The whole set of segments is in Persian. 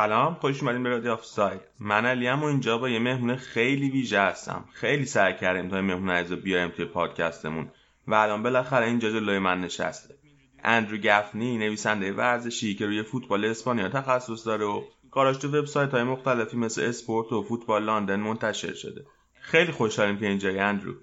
سلام خوش اومدین به رادیو آفساید من علیم و اینجا با یه مهمون خیلی ویژه هستم. خیلی سعی کردیم تا مهمون عزیزو بیاریم توی پادکستمون. و الان بالاخره اینجا جلوی من نشسته. اندرو گفنی نویسنده ورزشی که روی فوتبال اسپانیا تخصص داره و کاراش تو وبسایت های مختلفی مثل اسپورت و فوتبال لندن منتشر شده. خیلی خوشحالیم که اینجای اندرو.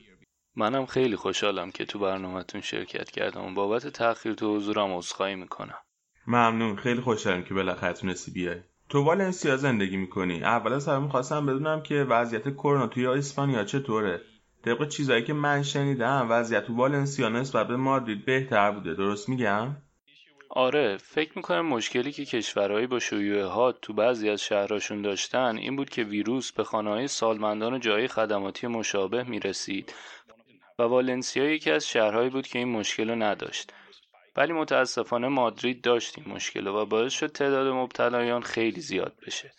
منم خیلی خوشحالم که تو برنامهتون شرکت کردم و بابت تأخیر تو حضورم عذرخواهی می‌کنم. ممنون. خیلی خوشحالم که بالاخره تونستی بیای. تو والنسیا زندگی می‌کنی. اول از همه خواستم بدونم که وضعیت کرونا توی اسپانیا چطوره. طبق چیزایی که من شنیدم وضعیت تو والنسیا نسبت به مادرید بهتر بوده. درست میگم؟ آره فکر می‌کنم مشکلی که کشورهایی با شیوع ها تو بعضی از شهرهاشون داشتن این بود که ویروس به خانه های سالمندان و جای خدماتی مشابه می‌رسید و والنسیا یکی از شهرهایی بود که این مشکل رو نداشت. ولی متاسفانه مادرید داشت این مشکل و باعث شد تعداد مبتلایان خیلی زیاد بشه.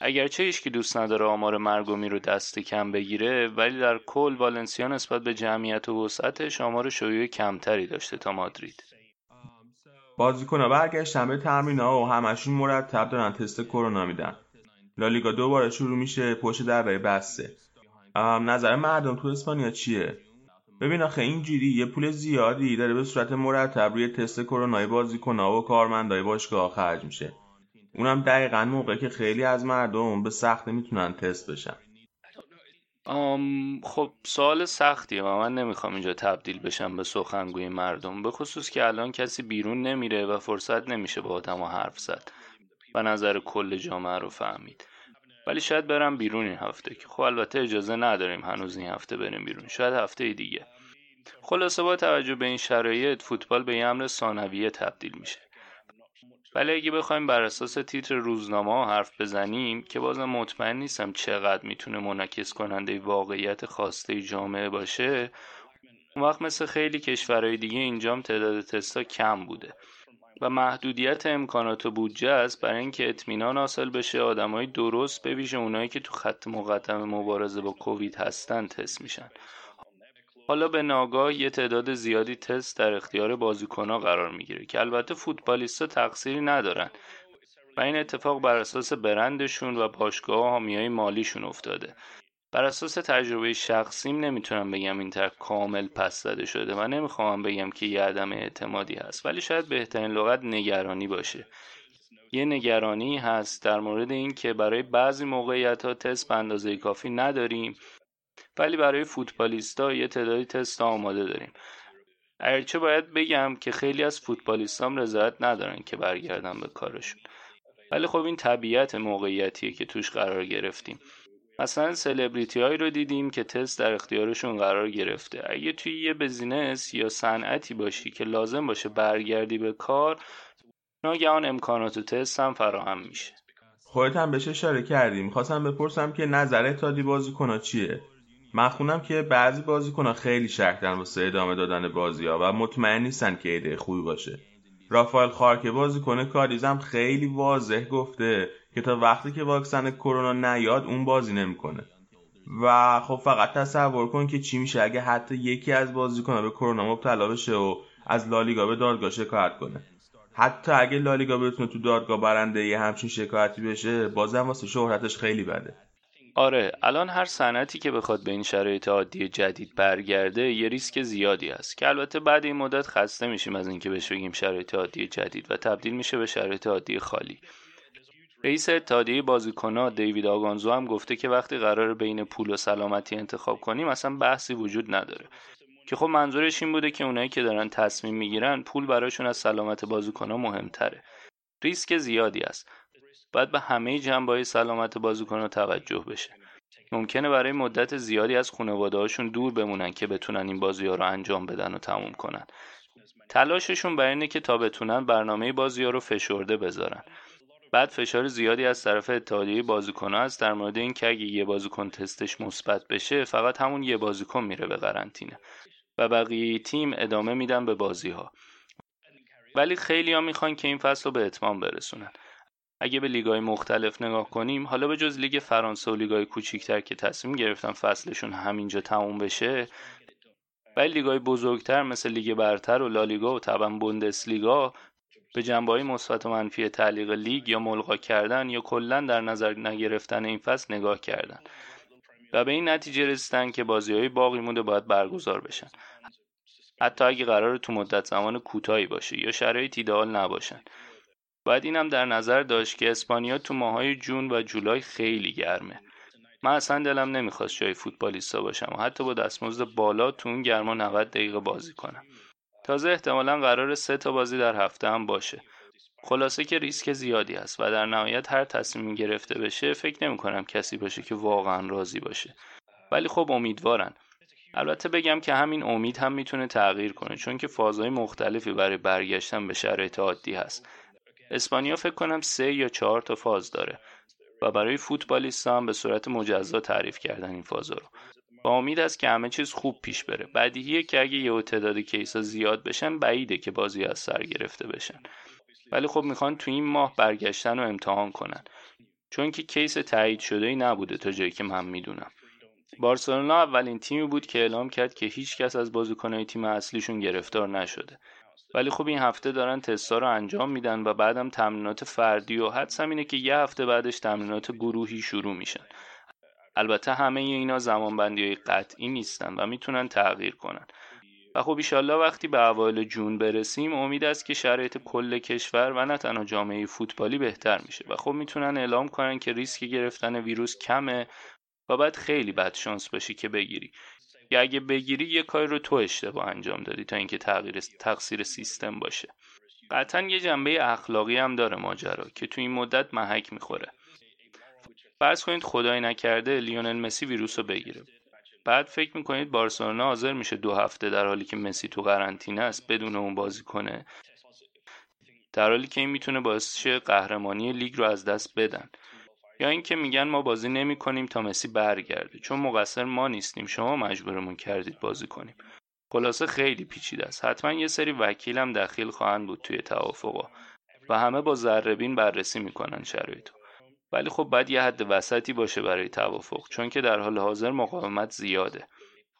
اگرچه هیچکی دوست نداره آمار مرگ و رو دست کم بگیره ولی در کل والنسیا نسبت به جمعیت و وسعتش آمار شیوع کمتری داشته تا مادرید. بازیکن‌ها برگشتن به تمرین‌ها و همشون مرتب دارن تست کرونا میدن. لالیگا دوباره شروع میشه پشت دره بسته. نظر مردم تو اسپانیا چیه؟ ببین آخه اینجوری یه پول زیادی داره به صورت مرتب روی تست کرونای بازیکن‌ها و کارمندای باشگاه خرج میشه. اونم دقیقا موقع که خیلی از مردم به سخت نمی‌تونن تست بشن. آم خب سوال سختیه. و من نمی‌خوام اینجا تبدیل بشم به سخنگوی مردم. به خصوص که الان کسی بیرون نمیره و فرصت نمیشه با آدم حرف زد. و نظر کل جامعه رو فهمید. ولی شاید برم بیرون این هفته که خب البته اجازه نداریم هنوز این هفته بریم بیرون. شاید هفته دیگه. خلاصه با توجه به این شرایط فوتبال به یه امر ثانویه تبدیل میشه. ولی اگه بخوایم بر اساس تیتر روزنامه ها حرف بزنیم که بازم مطمئن نیستم چقدر می‌تونه منعکس کننده واقعیت خواسته جامعه باشه اون وقت مثل خیلی کشورهای دیگه اینجام تعداد تستا کم بوده. و محدودیت امکانات و بودجه است برای اینکه اطمینان حاصل بشه آدمای درست به ویژه اونایی که تو خط مقدم مبارزه با کووید هستن تست میشن. حالا به ناگاه یه تعداد زیادی تست در اختیار بازیکنها قرار می‌گیره که البته فوتبالیستا تقصیری ندارن و این اتفاق بر اساس برندشون و باشگاه حامیای مالیشون افتاده. بر اساس تجربه شخصیم نمی‌تونم بگم این طرح کامل پس زده شده و نمی‌خوام بگم که یه عدم اعتمادی هست ولی شاید بهترین لغت نگرانی باشه. یه نگرانی هست در مورد این که برای بعضی موقعیت ها تست به اندازه کافی نداریم ولی برای فوتبالیستا یه تعدادی تست آماده داریم. اگرچه باید بگم که خیلی از فوتبالیستام رضایت ندارن که برگردن به کارشون. ولی خب این طبیعت موقعیتیه که توش قرار گرفتیم. مثلا سلبریتی هایی رو دیدیم که تست در اختیارشون قرار گرفته. اگه توی یه بزینس یا صنعتی باشی که لازم باشه برگردی به کار ناگهان امکانات تست هم فراهم میشه. خودت هم بهش اشاره کردی. می‌خواستم بپرسم که نظر اتحادی بازیکنها چیه؟ من خونم که بعضی بازیکنها خیلی دارن واسه ادامه دادن بازی ها و مطمئن نیستن که ایده خوبی باشه. رافائل خارکه بازیکن کاریزم خیلی واضح گفته. که تا وقتی که واکسن کرونا نیاد اون بازی نمی‌کنه. و خب فقط تصور کن که چی میشه. اگه حتی یکی از بازیکنها به کرونا مبتلا بشه و از لالیگا به دادگاه شکایت کنه. حتی اگه لالیگا بتونه تو دادگاه برنده یه همچین شکایتی بشه بازم واسه شهرتش خیلی بده. آره الان هر صنعتی که بخواد به این شرایط عادی جدید برگرده یه ریسک زیادی هست که البته بعد این مدت خسته میشیم از اینکه بهش بگیم شرایط عادی جدید و تبدیل میشه به شرایط عادی خالی. رئیس اتحادیه بازیکنها دیوید آگانزو هم گفته که وقتی قرار بین پول و سلامتی انتخاب کنیم اصلا بحثی وجود نداره. که خب منظورش این بوده که اونایی که دارن تصمیم می‌گیرن پول براشون از سلامت بازیکنها مهمتره. ریسک زیادی است. باید به همه جنبه سلامت بازیکنها توجه بشه. ممکنه برای مدت زیادی از خانواده هاشون دور بمونن که بتونن این بازی ها رو انجام بدن و تموم کنن. تلاششون بر اینه که تا بتونن برنامه بازی ها رو فشرده بذارن. بعد فشار زیادی از طرف اتحادیه بازیکن است در مورد اینکه اگه یه بازیکن تستش مثبت بشه فقط همون یه بازیکن میره به قرنطینه و بقیه تیم ادامه میدن به بازی ها ولی خیلی ها می‌خوان که این فصل رو به اتمام برسونن. اگه به لیگای مختلف نگاه کنیم حالا به جز لیگ فرانسه و لیگای کوچیکتر که تصمیم گرفتن فصلشون همینجا تموم بشه ولی لیگای بزرگتر مثل لیگ برتر و لالیگا و طبعا بوندسلیگا به جنبه های مثبت و منفی تعلیق لیگ یا ملغا کردن یا کلا در نظر نگرفتن این فصل نگاه کردن و به این نتیجه رسیدن که بازی های باقی مونده باید برگزار بشن. حتی اگه قرار تو مدت زمان کوتاهی باشه یا شرایط ایدئال نباشن. باید اینم در نظر داشت که اسپانیا تو ماهای جون و جولای خیلی گرمه. من اصلا دلم نمی‌خواست جای فوتبالیستا باشم و حتی با دستمزد بالا تو اون گرما 90 دقیقه بازی کنم. تازه احتمالا قرار سه تا بازی در هفته هم باشه. خلاصه که ریسک زیادی هست و در نهایت هر تصمیمی گرفته بشه فکر نمی کنم کسی باشه که واقعا راضی باشه. ولی خب امیدوارن. البته بگم که همین امید هم می‌تونه تغییر کنه چون که فازهای مختلفی برای برگشتن به شرایط عادی هست. اسپانیا فکر کنم سه یا چهار تا فاز داره و برای فوتبالیست هم به صورت مجزا تعریف کردن این فازا رو. امید است که همه چیز خوب پیش بره. بدیهیه که اگه یه تعداد کیسا زیاد بشن بعیده که بازی از سر گرفته بشن. ولی خب می‌خوان تو این ماه برگشتن و امتحان کنن. چون که کیس تایید شده ای نبوده تا جایی که من می‌دونم. بارسلونا اولین تیمی بود که اعلام کرد که هیچ کس از بازیکنهای تیم اصلیشون گرفتار نشده. ولی خب این هفته دارن تستا رو انجام میدن و بعدم تمرینات فردی و حدسم اینه که یه هفته بعدش تمرینات گروهی شروع میشن. البته همه اینا زمانبندی های قطعی نیستن و می‌تونن تغییر کنن. و خب ایشالله وقتی به اوایل جون برسیم امید است که شرایط کل کشور و نه تنها جامعه فوتبالی بهتر میشه و خب می‌تونن اعلام کنن که ریسک گرفتن ویروس کمه و بعد خیلی بد شانس باشی که بگیری. یا اگه بگیری یه کاری رو تو اشتباه انجام دادی تا اینکه تغییر تقصیر سیستم باشه. قطعا یه جنبه اخلاقی هم داره ماجرا که تو این مدت محک می‌خوره. فرض کنید خدای نکرده لیونل مسی ویروس رو بگیره. بعد فکر می‌کنید بارسلونا حاضر میشه دو هفته در حالی که مسی تو قرنطینه است بدون اون بازی کنه؟ در حالی که این می‌تونه باعث شه قهرمانی لیگ رو از دست بدن. یا اینکه میگن ما بازی نمی کنیم تا مسی برگرده. چون مقصر ما نیستیم. شما مجبورمون کردید بازی کنیم. خلاصه خیلی پیچیده است. حتما یه سری وکیلم دخیل خواهند بود توی توافقا. و همه با ذره بررسی می‌کنن شرایطو ولی خب باید یه حد وسطی باشه برای توافق چون که در حال حاضر مقاومت زیاده.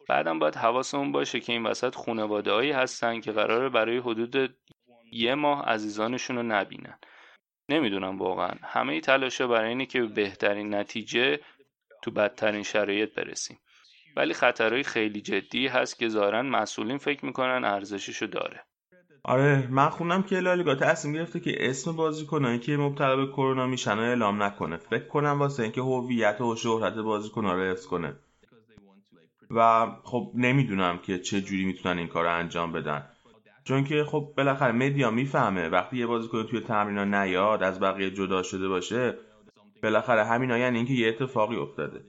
بعدم باید حواسمون باشه که این وسط خانواده هایی هستن که قراره برای حدود یه ماه عزیزانشون رو نبینن. نمی‌دونم واقعا. همه تلاشه برای اینه که به بهترین نتیجه تو بدترین شرایط برسیم. ولی خطرهای خیلی جدی هست که ظاهرا مسئولین فکر می‌کنن ارزششو داره. آره من خونم که لالیگا تصمیم گرفته که اسم بازیکنایی که مبتلا به کرونا میشن اعلام نکنه. فکر کنم واسه اینکه هویت و شهرت بازیکن‌ها رو حفظ کنه. و خب نمی‌دونم که چه جوری می‌تونن این کار انجام بدن. چون که خب بالاخره مدیا می‌فهمه. وقتی یه بازیکن توی تمرینا نیاد از بقیه جدا شده باشه بالاخره همینا یعنی اینکه یه اتفاقی افتاده.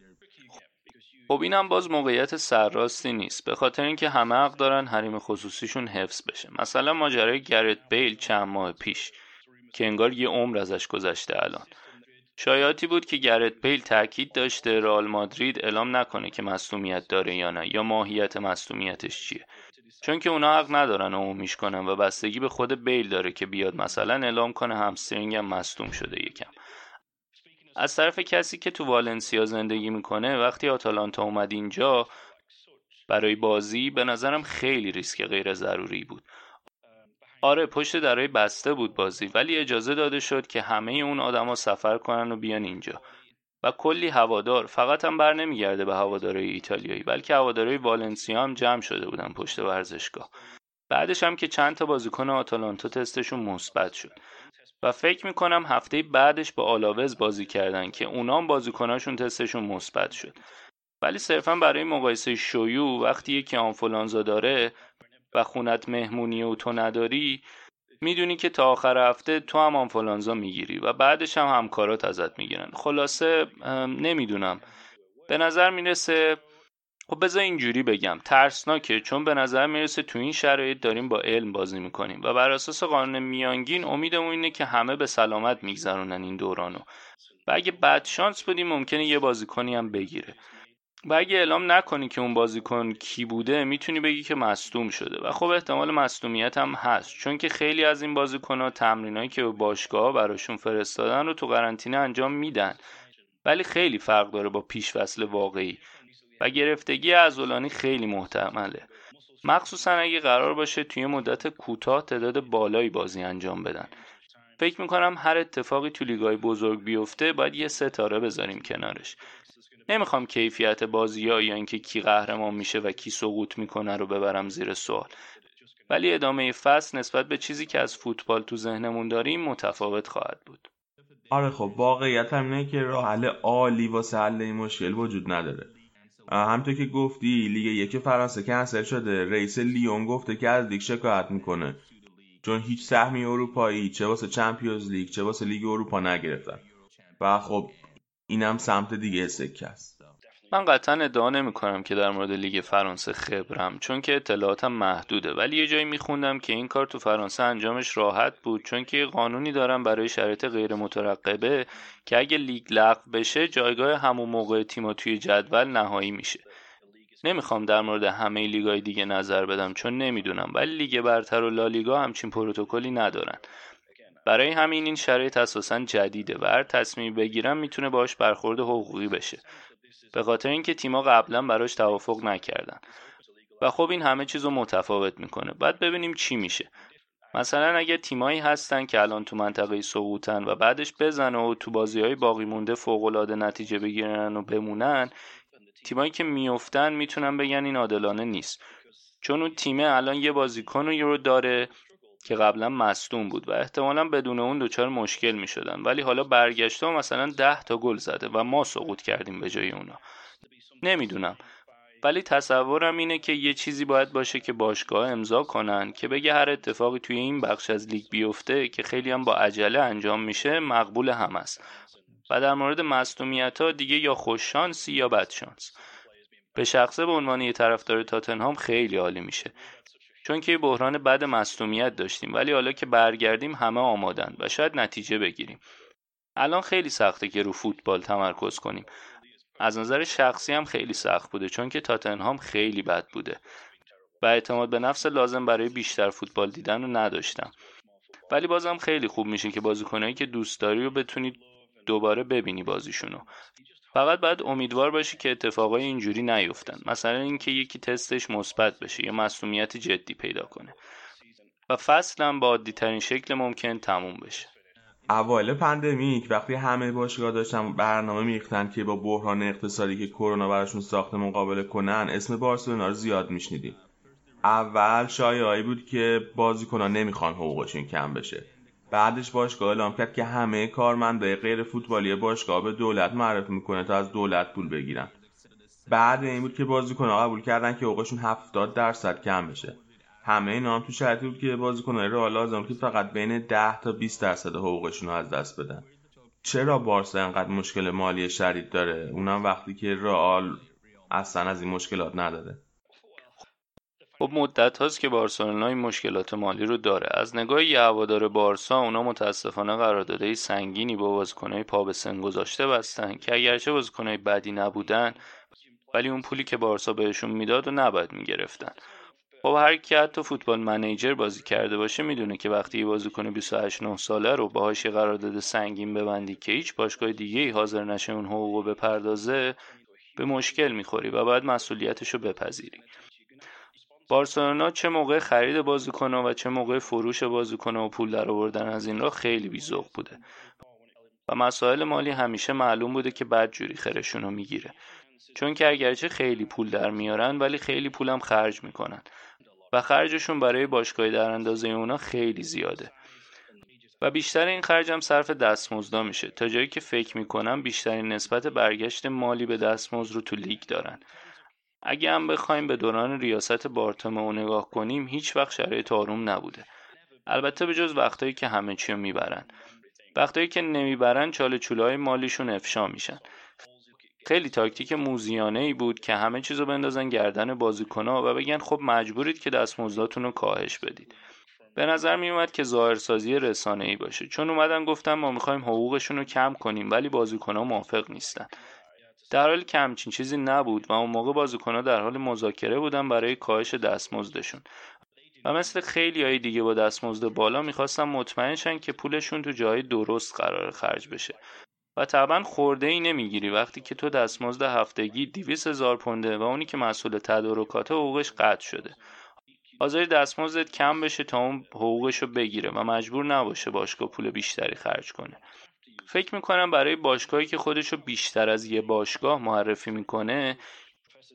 خب اینم باز موقعیت سرراستی نیست. به خاطر اینکه همه حق دارن حریم خصوصیشون حفظ بشه. مثلا ماجرای گرت بیل چند ماه پیش که انگار یه عمر ازش گذشته الان. شایعاتی بود که گرت بیل تاکید داشته رئال مادرید اعلام نکنه که مصونیت داره یا نه یا ماهیت مصونیتش چیه. چون که اونا حق ندارن عمومیش کنن و بستگی به خود بیل داره که بیاد مثلا اعلام کنه همسترینگ هم مصدوم شده یکم. از طرف کسی که تو والنسیا زندگی می‌کنه وقتی آتالانتا اومد اینجا برای بازی به نظرم خیلی ریسک غیر ضروری بود. آره پشت درای بسته بود بازی ولی اجازه داده شد که همه اون آدما سفر کنن و بیان اینجا. و کلی هوادار فقط هم بر نمیگرده به هوادارهای ایتالیایی بلکه هوادارهای والنسیا هم جمع شده بودن پشت ورزشگاه. بعدش هم که چند تا بازیکن آتالانتا تستشون مثبت شد. و فکر می‌کنم هفته بعدش با آلاوز بازی کردن که اونام بازیکناشون تستشون مثبت شد. ولی صرفا برای مقایسه شیوع وقتی یکی آنفولانزا داره و خونت مهمونی و تو نداری می‌دونی که تا آخر هفته تو هم آنفولانزا می‌گیری و بعدش هم همکارات ازت می‌گیرن. خلاصه نمی‌دونم. به نظر می‌رسه خب بذار اینجوری بگم. ترسناکه چون به نظر می‌رسه تو این شرایط داریم با علم بازی می‌کنیم و بر اساس قانون میانگین امیدمون اینه که همه به سلامت میگذرونن این دورانو. و اگه بد شانس بودیم ممکنه یه بازیکنی هم بگیره. و اگه اعلام نکنی که اون بازیکن کی بوده می‌تونی بگی که مصدوم شده. و خب احتمال مصدومیت هم هست. چون که خیلی از این بازیکنها تمرینایی که به باشگاه براشون فرستادن رو تو قرنطینه انجام میدن. ولی خیلی فرق داره با پیش واقعی. و گرفتگی عضلانی خیلی محتمله. مخصوصا اگه قرار باشه توی مدت کوتاه تعداد بالایی بازی انجام بدن. فکر می‌کنم هر اتفاقی تو لیگای بزرگ بیفته باید یه ستاره بذاریم کنارش. نمی‌خوام کیفیت بازی ها یا اینکه کی قهرمان میشه و کی سقوط می‌کنه رو ببرم زیر سوال. ولی ادامه فصل نسبت به چیزی که از فوتبال تو ذهنمون داریم متفاوت خواهد بود. آره خب واقعیت هم اینه که راه حل عالی واسه حل این مشکل وجود نداره. همونطور که گفتی لیگ یک فرانسه کنسل شده. رئیس لیون گفته که از لیگ شکایت می‌کنه. چون هیچ سهمی اروپایی چه واسه Champions League چه واسه لیگ اروپا نگرفتن. و خب اینم سمت دیگه سکه است. من قطعا ادعا نمی کنم که در مورد لیگ فرانسه خبرم چون که اطلاعاتم محدوده. ولی یه جایی میخوندم که این کار تو فرانسه انجامش راحت بود چون که قانونی دارن برای شرایط غیر مترقبه که اگه لیگ لغو بشه جایگاه همون موقع تیما توی جدول نهایی میشه. نمی‌خوام در مورد همه لیگای دیگه نظر بدم چون نمی‌دونم. ولی لیگ برتر و لالیگا همچین پروتکلی ندارن. برای همین این شرایط اساسا جدیده و هر تصمیمی بگیرم می‌تونه باش برخورد حقوقی بشه. به خاطر اینکه تیما قبلا براش توافق نکردن. و خب این همه چیز رو متفاوت می‌کنه. بعد ببینیم چی میشه. مثلا اگه تیمایی هستن که الان تو منطقه سقوطن و بعدش بزنه و تو بازی های باقی مونده فوق نتیجه بگیرن و بمونن تیمایی که میفتن می‌تونن بگن این عادلانه نیست. چون اون تیمه الان یه بازیکن رو داره که قبلا مصدوم بود و احتمالا بدون اون دچار مشکل می شدن ولی حالا برگشته و مثلا ده تا گل زده و ما سقوط کردیم به جای اونا. نمی‌دونم. ولی تصورم اینه که یه چیزی باید باشه که باشگاه امضا کنن که بگه هر اتفاقی توی این بخش از لیگ بیفته که خیلی هم با عجله انجام میشه مقبول هم است و در مورد مصدومیت ها دیگه یا خوششانسی یا بدشانس به شخصه به عنوان یه طرفدار تاتنهام خیلی عالی میشه. چون که بحران بد مصدومیت داشتیم ولی حالا که برگردیم همه آمادن و شاید نتیجه بگیریم. الان خیلی سخته که رو فوتبال تمرکز کنیم. از نظر شخصی هم خیلی سخت بوده چون که تاتنهام خیلی بد بوده. و اعتماد به نفس لازم برای بیشتر فوتبال دیدن رو نداشتم. ولی بازم خیلی خوب میشه که بازیکنایی که دوست داری رو بتونید دوباره ببینی بازیشونو. فقط باید امیدوار باشی که اتفاقای اینجوری نیفتن. مثلا اینکه یکی تستش مثبت بشه یا مسئولیت جدی پیدا کنه. و فصلم با عادی ترین شکل ممکن تموم بشه. اوایل پندمیک وقتی همه باشگاه داشتن برنامه میختن که با بحران اقتصادی که کرونا براشون ساخته مقابله کنن اسم بارسلونا رو زیاد میشنیدیم. اول شایعی بود که بازیکنان نمی‌خوان حقوقشون کم بشه. بعدش باشگاه اعلام کرد که همه کارمندای غیر فوتبالی باشگاه به دولت معرفی می‌کنه تا از دولت پول بگیرن. بعد این بود که بازیکن‌ها قبول کردن که حقوقشون 70 درصد کم بشه. همه اینا هم تو شرطی بود که بازیکن‌های رئال لازم که فقط بین 10 تا 20 درصد حقوقشون رو از دست بدن. چرا بارسا انقدر مشکل مالی شدید داره؟ اونم وقتی که رئال اصلا از این مشکلات نداره. خب مدت هاست که بارسلونا این مشکلات مالی رو داره. از نگاه یه هوادار بارسا اونا متاسفانه قراردادهای سنگینی با بازیکنهای پا به سن گذاشته بستن که اگرچه بازیکنهای بدی نبودن ولی اون پولی که بارسا بهشون می‌داد و نباید می‌گرفتن. خب هر کی حتی فوتبال منیجر بازی کرده باشه می‌دونه که وقتی یه بازیکن 28 9 ساله رو باهاش یه قرارداد سنگین ببندی که هیچ باشگاه دیگه ای حاضر نشه اون حقوق بپردازه به مشکل می‌خوری و باید مسئولیتش رو بپذیری. بارسلونا چه موقع خرید بازیکن و چه موقع فروش بازیکن و پول در آوردن از این را خیلی بیزوق بوده. و مسائل مالی همیشه معلوم بوده که بد جوری خرشون رو می‌گیره. چون که اگرچه خیلی پول در میارن ولی خیلی پولم خرج می‌کنن. و خرجشون برای باشگاه در اندازه اونا خیلی زیاده. و بیشتر این خرج هم صرف دستمزدا میشه. تا جایی که فکر می‌کنم بیشترین نسبت برگشت مالی به دستمزد رو تو لیگ دارن. اگه هم بخوایم به دوران ریاست بارتومئو نگاه کنیم هیچ وقت شرایط آروم نبوده. البته به جز وقتایی که همه چی رو می‌برن. وقتایی که نمی‌برن چاله چوله های مالیشون افشا میشن. خیلی تاکتیک موزیانه ای بود که همه چیزو بندازن گردن بازیکنها و بگن خب مجبورید که دستمزداتون رو کاهش بدید. به نظر می اومد که ظاهرسازی رسانه ای باشه. چون اومدن گفتن ما می‌خوایم حقوقشون رو کم کنیم ولی بازیکنها موافق نیستن. در حالی که همچین چیزی نبود و اون موقع بازیکنها در حال مذاکره بودن برای کاهش دستمزدشون. و مثل خیلی های دیگه با دستمزد بالا می‌خواستن مطمئن شن که پولشون تو جای درست قرار خرج بشه. و طبعا خورده ای نمی‌گیری وقتی که تو دستمزد هفتگی 200 هزار پونده و اونی که مسئول تدارکات حقوقش قطع شده. حاضر دستمزدت کم بشه تا اون حقوقش رو بگیره و مجبور نباشه باشگاه پول بیشتری خرج کنه. فکر می‌کنم برای باشگاهی که خودشو بیشتر از یه باشگاه معرفی می‌کنه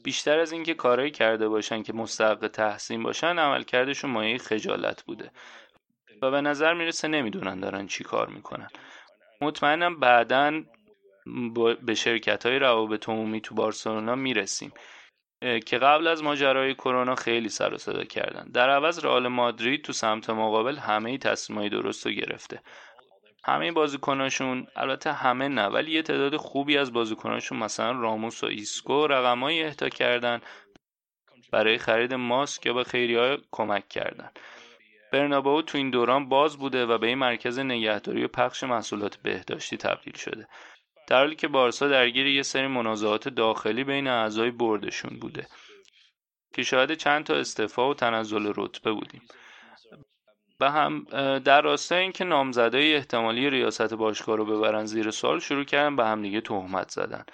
بیشتر از اینکه کارایی کرده باشن که مستحق تحسین باشن عملکردشون مایه خجالت بوده. و به نظر می‌رسه نمی‌دونن دارن چی کار می‌کنن. مطمئنم بعدا به شرکت های روابط عمومی تو بارسلونا می‌رسیم که قبل از ماجرای کرونا خیلی سر و صدا کردن. در عوض رئال مادرید تو سمت مقابل همه تصمیمای درست رو گرفته. همه بازیکناشون البته همه نه ولی یه تعداد خوبی از بازیکناشون مثلا راموس و ایسکو رقمایی اهدا کردن برای خرید ماسک یا به خیریه های کمک کردن. برناباو تو این دوران باز بوده و به یه مرکز نگهداری و پخش محصولات بهداشتی تبدیل شده. در حالی که بارسا درگیر یه سری منازعات داخلی بین اعضای board شون بوده. که شاهد چند تا استعفا و تنزل رتبه بودیم. و هم در راستای اینکه نامزدای احتمالی ریاست باشگاه رو ببرن زیر سال شروع کردن به همدیگه تهمت زدن.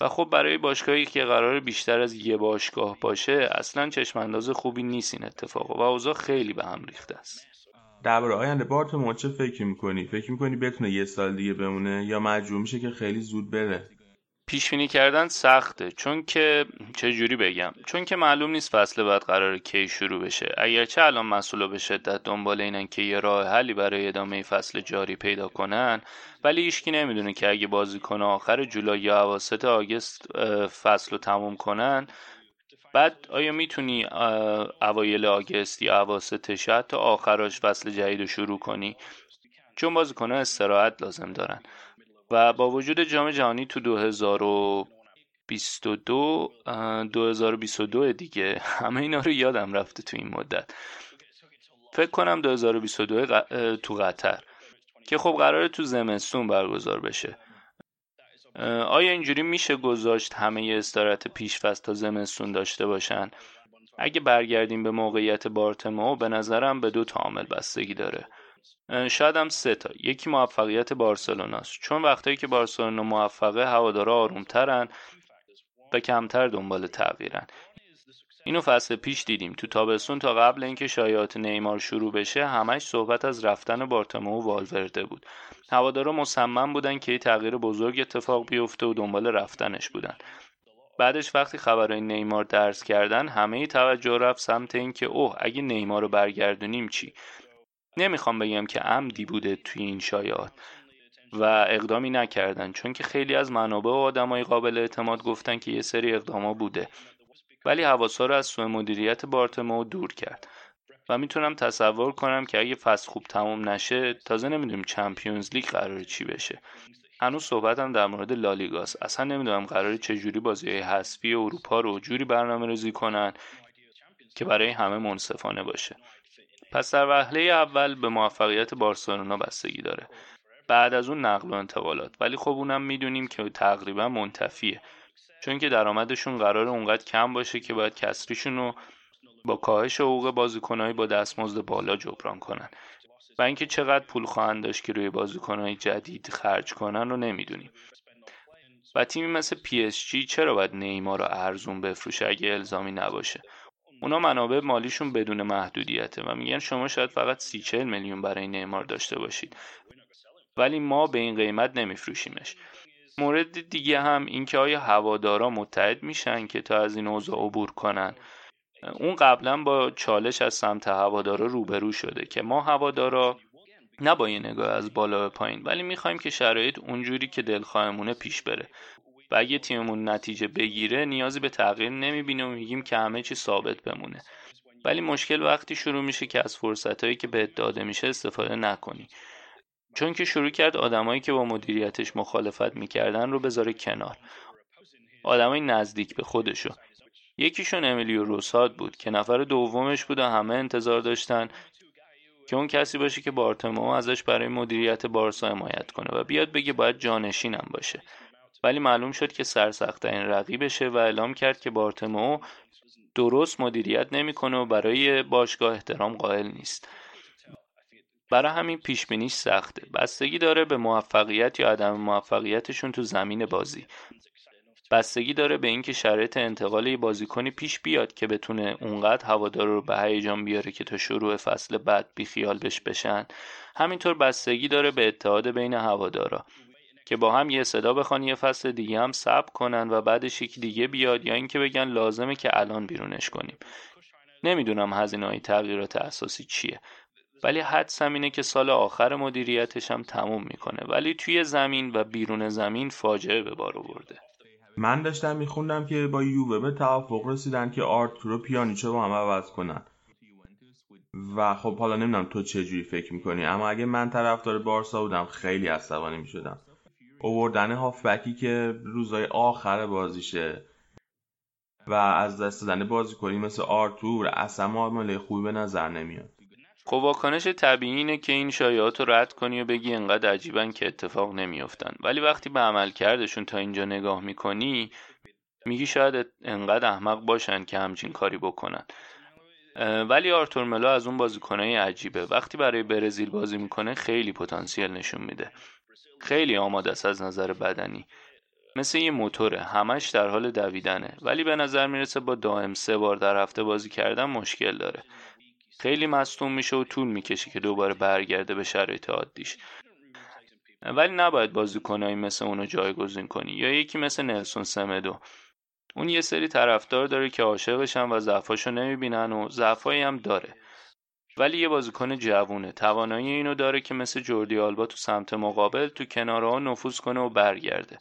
و خب برای باشگاهی که قرار بیشتر از یه باشگاه باشه اصلا چشمانداز خوبی نیست این اتفاق و اوضاع خیلی به هم ریخته است. درباره آینده بارتو چه فکر می‌کنی؟ فکر می‌کنی بتونه یه سال دیگه بمونه یا مجبور میشه که خیلی زود بره؟ پیش بینی کردن سخته. چون که چه جوری بگم؟ چون که معلوم نیست فصل بعد قرار کی شروع بشه. اگرچه الان مسئولا به شدت دنبال اینن که یه راه حلی برای ادامه فصل جاری پیدا کنن ولی هیچکی نمی‌دونه که اگه بازیکن آخر جولای یا اواسط آگست فصل رو تموم کنن بعد آیا می‌تونی اوایل آگست یا اواسطش تا آخراش فصل جدید رو شروع کنی؟ چون بازیکنها استراحت لازم دارن. و با وجود جام جهانی تو 2022 2022 دیگه همه اینا رو یادم رفته تو این مدت. فکر کنم 2022 تو قطر. که خب قراره تو زمستون برگزار بشه. آیا اینجوری میشه گذاشت همه استارت پیش تا زمستون داشته باشن؟ اگه برگردیم به موقعیت بارتمو به نظرم به دو تا عامل بستگی داره. شاید هم سه تا. یکی موفقیت بارسلوناست. چون وقتایی که بارسلونا موفقه هوادارا آرومترن و کمتر دنبال تغییرن. اینو فصل پیش دیدیم. تو تابستون تا قبل اینکه شایعات نیمار شروع بشه همش صحبت از رفتن بارتمو و والورده بود. هوادارا مصمم بودن که یه تغییر بزرگ اتفاق بیفته و دنبال رفتنش بودن. بعدش وقتی خبرهای نیمار درس کردن همه توجه رفت سمت اینکه اوه اگه نیمار رو برگردونیم چی؟ نمی‌خوام بگم که عمدی بوده توی این شایعات و اقدامی نکردن چون که خیلی از منابع و آدمای قابل اعتماد گفتن که یه سری اقداما بوده. ولی حواسا رو از سوء مدیریت بارتمو دور کرد. و می‌تونم تصور کنم که اگه فصل خوب تموم نشه تازه نمی‌دونیم چمپیونز لیگ قرار چی بشه. هنوز صحبتم در مورد لالیگاست اصلا نمی‌دونم قرار چجوری بازی های حذفی اروپا رو جوری برنامه ریزی کنن که برای همه منصفانه باشه. پس در وهله اول به موفقیت بارسلونا بستگی داره. بعد از اون نقل و انتقالات. ولی خب اونم می‌دونیم که تقریبا منتفیه. چون که درآمدشون قراره اونقدر کم باشه که باید کسریشون رو با کاهش حقوق بازیکنهایی با دستمزد بالا جبران کنن. و اینکه چقدر پول خواهند داشت که روی بازیکنهای جدید خرج کنن رو نمی‌دونیم. و تیمی مثل PSG چرا باید نیمار رو ارزون بفروشه اگه الزامی نباشه؟ اونا منابع مالیشون بدون محدودیته و میگن شما شاید فقط سی چل میلیون برای نیمار داشته باشید. ولی ما به این قیمت نمیفروشیمش. مورد دیگه هم اینکه آیا هوادارا متحد میشن که تا از این اوضاع عبور کنن. اون قبلا با چالش از سمت هوادارا روبرو شده که ما هوادارا نه با یه نگاه از بالا به پایین ولی می‌خوایم که شرایط اونجوری که دلخواهمونه پیش بره. و اگه تیممون نتیجه بگیره نیازی به تغییر نمی‌بینه و میگیم که همه چی ثابت بمونه. ولی مشکل وقتی شروع میشه که از فرصتهایی که بهت داده میشه استفاده نکنی. چون که شروع کرد آدمایی که با مدیریتش مخالفت می‌کردن رو بذاره کنار. آدمای نزدیک به خودشو. یکیشون امیلیو روساد بود که نفر دومش بود و همه انتظار داشتن که اون کسی باشه که بارتمو ازش برای مدیریت بارسا حمایت کنه و بیاد بگه باید جانشینم باشه. ولی معلوم شد که سرسختترین رقیبشه و اعلام کرد که بارتمو درست مدیریت نمی‌کنه و برای باشگاه احترام قائل نیست. برای همین پیش بینیش سخته. بستگی داره به موفقیت یا عدم موفقیتشون تو زمین بازی. بستگی داره به اینکه شرایط انتقال یه بازیکنی پیش بیاد که بتونه اونقدر هوادار رو به هیجان بیاره که تا شروع فصل بعد بیخیال بش بشن. همینطور بستگی داره به اتحاد بین هوادارا. که با هم یه صدا بخوان یه فصل دیگه هم صبر کنن و بعدش یکی دیگه بیاد. یا اینکه بگن لازمه که الان بیرونش کنیم. نمی‌دونم هزینه های تغییرات اساسی چیه. ولی حدسم اینه که سال آخر مدیریتش هم تموم می‌کنه. ولی توی زمین و بیرون زمین فاجعه به بار آورده. من داشتم میخوندم که با یووه به توافق رسیدن که آرتور و پیانیچو با هم عوض کنن. و خب حالا نمی‌دونم تو چه جوری فکر می‌کنی اما اگه من طرفدار بارسا بودم خیلی عصبانی می‌شدم. اووردن هافبکی که روزای آخر بازیشه. و از دست دادن بازیکنی مثل آرتور اصلا معامله خوبی به نظر نمیاد. خب واکنش طبیعی اینه که این شایعات رو رد کنی و بگی انقدر عجیبن که اتفاق نمیافتن. ولی وقتی به عمل کردشون تا اینجا نگاه می‌کنی میگی شاید انقدر احمق باشن که همچین کاری بکنن. ولی آرتور ملو از اون بازیکنای عجیبه. وقتی برای برزیل بازی می‌کنه خیلی پتانسیل نشون میده. خیلی آماده است از نظر بدنی. مثل یه موتوره همش در حال دویدنه. ولی به نظر می‌رسه با دائم سه بار در هفته بازی کردن مشکل داره. خیلی مصدوم میشه و طول می‌کشه که دوباره برگرده به شرایط عادیش. ولی نباید بازیکنایی مثل اونو جایگزین کنی. یا یکی مثل نلسون سمدو. اون یه سری طرفدار داره که عاشقشن و ضعفاشو نمی‌بینن و ضعفایی هم داره. ولی یه بازیکن جوونه. توانایی اینو داره که مثل جوردی آلبا تو سمت مقابل تو کناره ها نفوذ کنه و برگرده.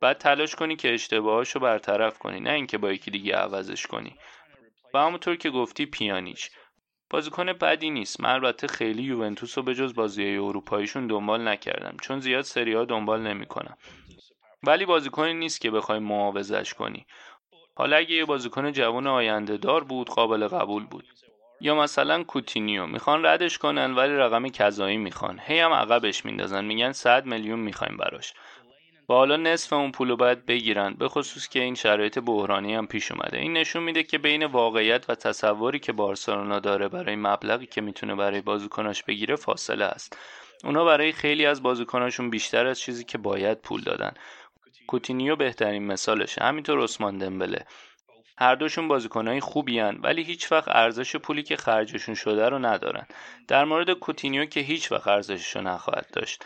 بعد تلاش کنی که اشتباهاشو برطرف کنی نه اینکه با یکی دیگه عوضش کنی. و همونطور که گفتی پیانیچ. بازیکن بدی نیست. من البته خیلی یوونتوس رو به جز بازی اروپاییشون دنبال نکردم چون زیاد سری ها دنبال نمی‌کنم. ولی بازیکنی نیست که بخوای معاوضش کنی. حالا اگه یه بازیکن جوان آینده دار بود قابل قبول بود. یا مثلا کوتینیو. می‌خوان ردش کنن ولی رقم کذایی می‌خوان. هی هم عقبش میندازن. میگن 100 میلیون می‌خوایم براش. و حالا نصف اون پولو باید بگیرن. به خصوص که این شرایط بحرانی هم پیش اومده. این نشون میده که بین واقعیت و تصوری که بارسلونا داره برای مبلغی که می‌تونه برای بازیکناش بگیره فاصله است. اونا برای خیلی از بازیکناشون بیشتر از چیزی که باید پول دادن. کوتینیو بهترین مثالشه. همینطور عثمان دمبله. هر دوشون بازیکنهای خوبی هن ولی هیچ وقت ارزش پولی که خرجشون شده رو ندارن. در مورد کوتینیو که هیچ وقت ارزشش رو نخواهد داشت.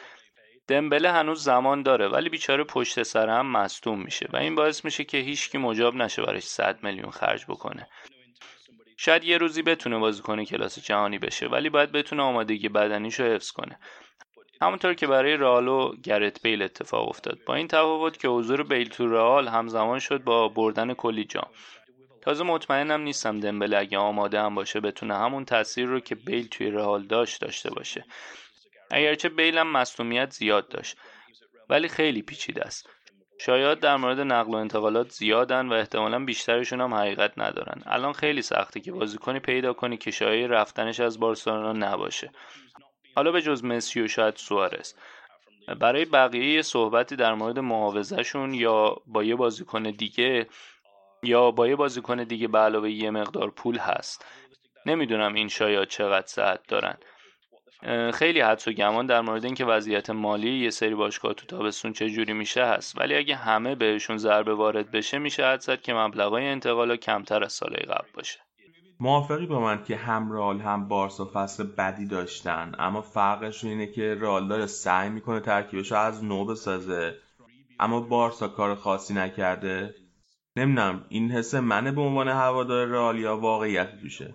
دمبله هنوز زمان داره ولی بیچاره پشت سر هم مصدوم میشه و این باعث میشه که هیچکی مجاب نشه براش 100 میلیون خرج بکنه. شاید یه روزی بتونه بازیکن کلاس جهانی بشه ولی باید بتونه آمادگی بدنیشو حفظ کنه. همونطور که برای رئال و گرت بیل اتفاق افتاد. با این تفاوت که حضور بیل تو رئال همزمان شد با بردن کلی جام. تازه مطمئنم نیستم دمبله اگه آماده هم باشه بتونه همون تاثیر رو که بیل توی رئال داشت داشته باشه. اگرچه بیل هم مصومیت زیاد داشت ولی خیلی پیچیده است. شاید در مورد نقل و انتقالات زیادن و احتمالا بیشترشون هم حقیقت ندارن. الان خیلی سخته که بازیکنی پیدا کنی که شاید رفتنش از بارسلونا نباشه. حالا به جز مسی و شاید سوارز. برای بقیه صحبتی در مورد معاوضهشون یا با یه بازیکن دیگه یا با یه بازیکن دیگه به علاوه یه مقدار پول هست. نمی‌دونم این شاید چقدر ساعت دارن. خیلی حدس و گمان در مورد اینکه وضعیت مالی یه سری باشگاه تو تابستون چه جوری میشه هست. ولی اگه همه بهشون ضربه وارد بشه میشه حد زد که مبلغای انتقالا کمتر از سال قبل باشه. موافقی با من که هم رال هم بارسا فصل بدی داشتن اما فرقش اینه که رال داره سعی می‌کنه ترکیبش رو از نو بسازه. اما بارسا کار خاصی نکرده. نمی‌دونم این حس منه به عنوان هوادار رئال یا واقعیت توشه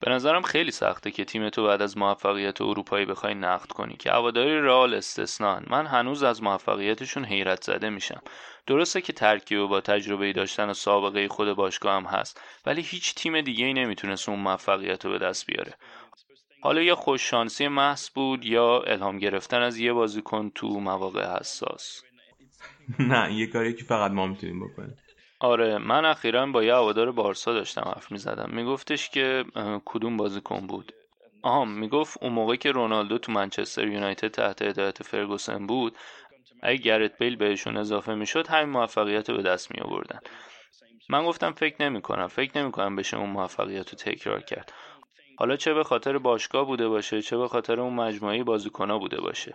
به نظرم خیلی سخته که تیم تو بعد از موفقیت اروپایی بخوای نقد کنی که هواداری رئال استثنان. من هنوز از موفقیتشون حیرت زده میشم. درسته که ترکیب با تجربه داشتن و سابقه خود باشگاه هم هست ولی هیچ تیم دیگه ای نمی‌تونست اون موفقیت رو به دست بیاره. حالا یا خوششانسی محض بود یا الهام گرفتن از یه بازیکن تو مواقع حساس. نه یه کاری که فقط ما می‌تونیم بکنیم. آره من اخیرا با یه هوادار بارسا داشتم حرف می‌زدم. میگفتش که کدوم بازیکن بود. آها می‌گفت اون موقع که رونالدو تو منچستر یونایتد تحت هدایت فرگوسن بود اگه گرت بیل بهشون اضافه می‌شد همین موفقیت رو به دست می آوردن من گفتم فکر نمی کنم فکر نمی کنم بشه اون موفقیت رو تکرار کرد. حالا چه به خاطر باشگاه بوده باشه چه به خاطر اون مجموعه بازیکنها بوده باشه.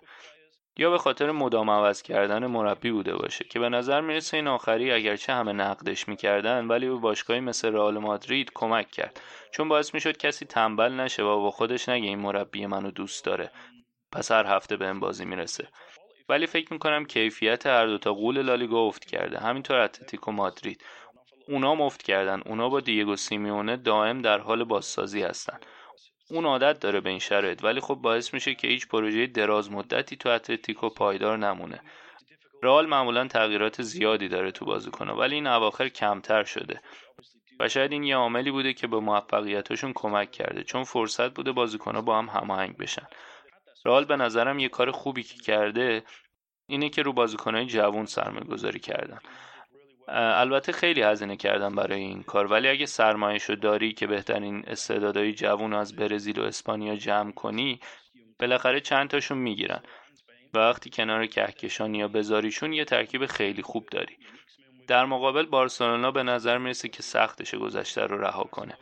یا به خاطر مدام عوض کردن مربی بوده باشه که به نظر می‌رسه این آخری اگرچه همه نقدش می‌کردن ولی به باشگاهی مثل رئال مادرید کمک کرد. چون باعث می‌شد کسی تنبل نشه و با خودش نگه این مربی منو دوست داره. پس هر هفته به این بازی می‌رسه. ولی فکر می‌کنم کیفیت هر دوتا قول لالیگا افت کرده. همینطور اتلتیکو مادرید. اونا مفت کردن. اونا با دیگو سیمیونه دائم در حال بازسازی هستن. اون عادت داره به این شرایط. ولی خب باعث میشه که هیچ پروژه دراز مدتی تو اتلتیکو پایدار نمونه. رئال معمولا تغییرات زیادی داره تو بازیکن‌ها ولی این اواخر کمتر شده. و شاید این یه عاملی بوده که به موفقیتاشون کمک کرده چون فرصت بوده بازیکن‌ها با هم هماهنگ بشن. رئال به نظرم یه کار خوبی که کرده اینه که رو بازیکنهای جوون سرمایه گذاری کردن. البته خیلی هزینه کردن برای این کار. ولی اگه سرمایهشو داری که بهترین استعدادهای جوون از برزیل و اسپانیا جمع کنی بالاخره چند تاشون می‌گیرن. وقتی کنار کهکشانی یا بذاریشون یه ترکیب خیلی خوب داری. در مقابل بارسلونا به نظر می‌رسه که سختش گذشته رو رها کنه.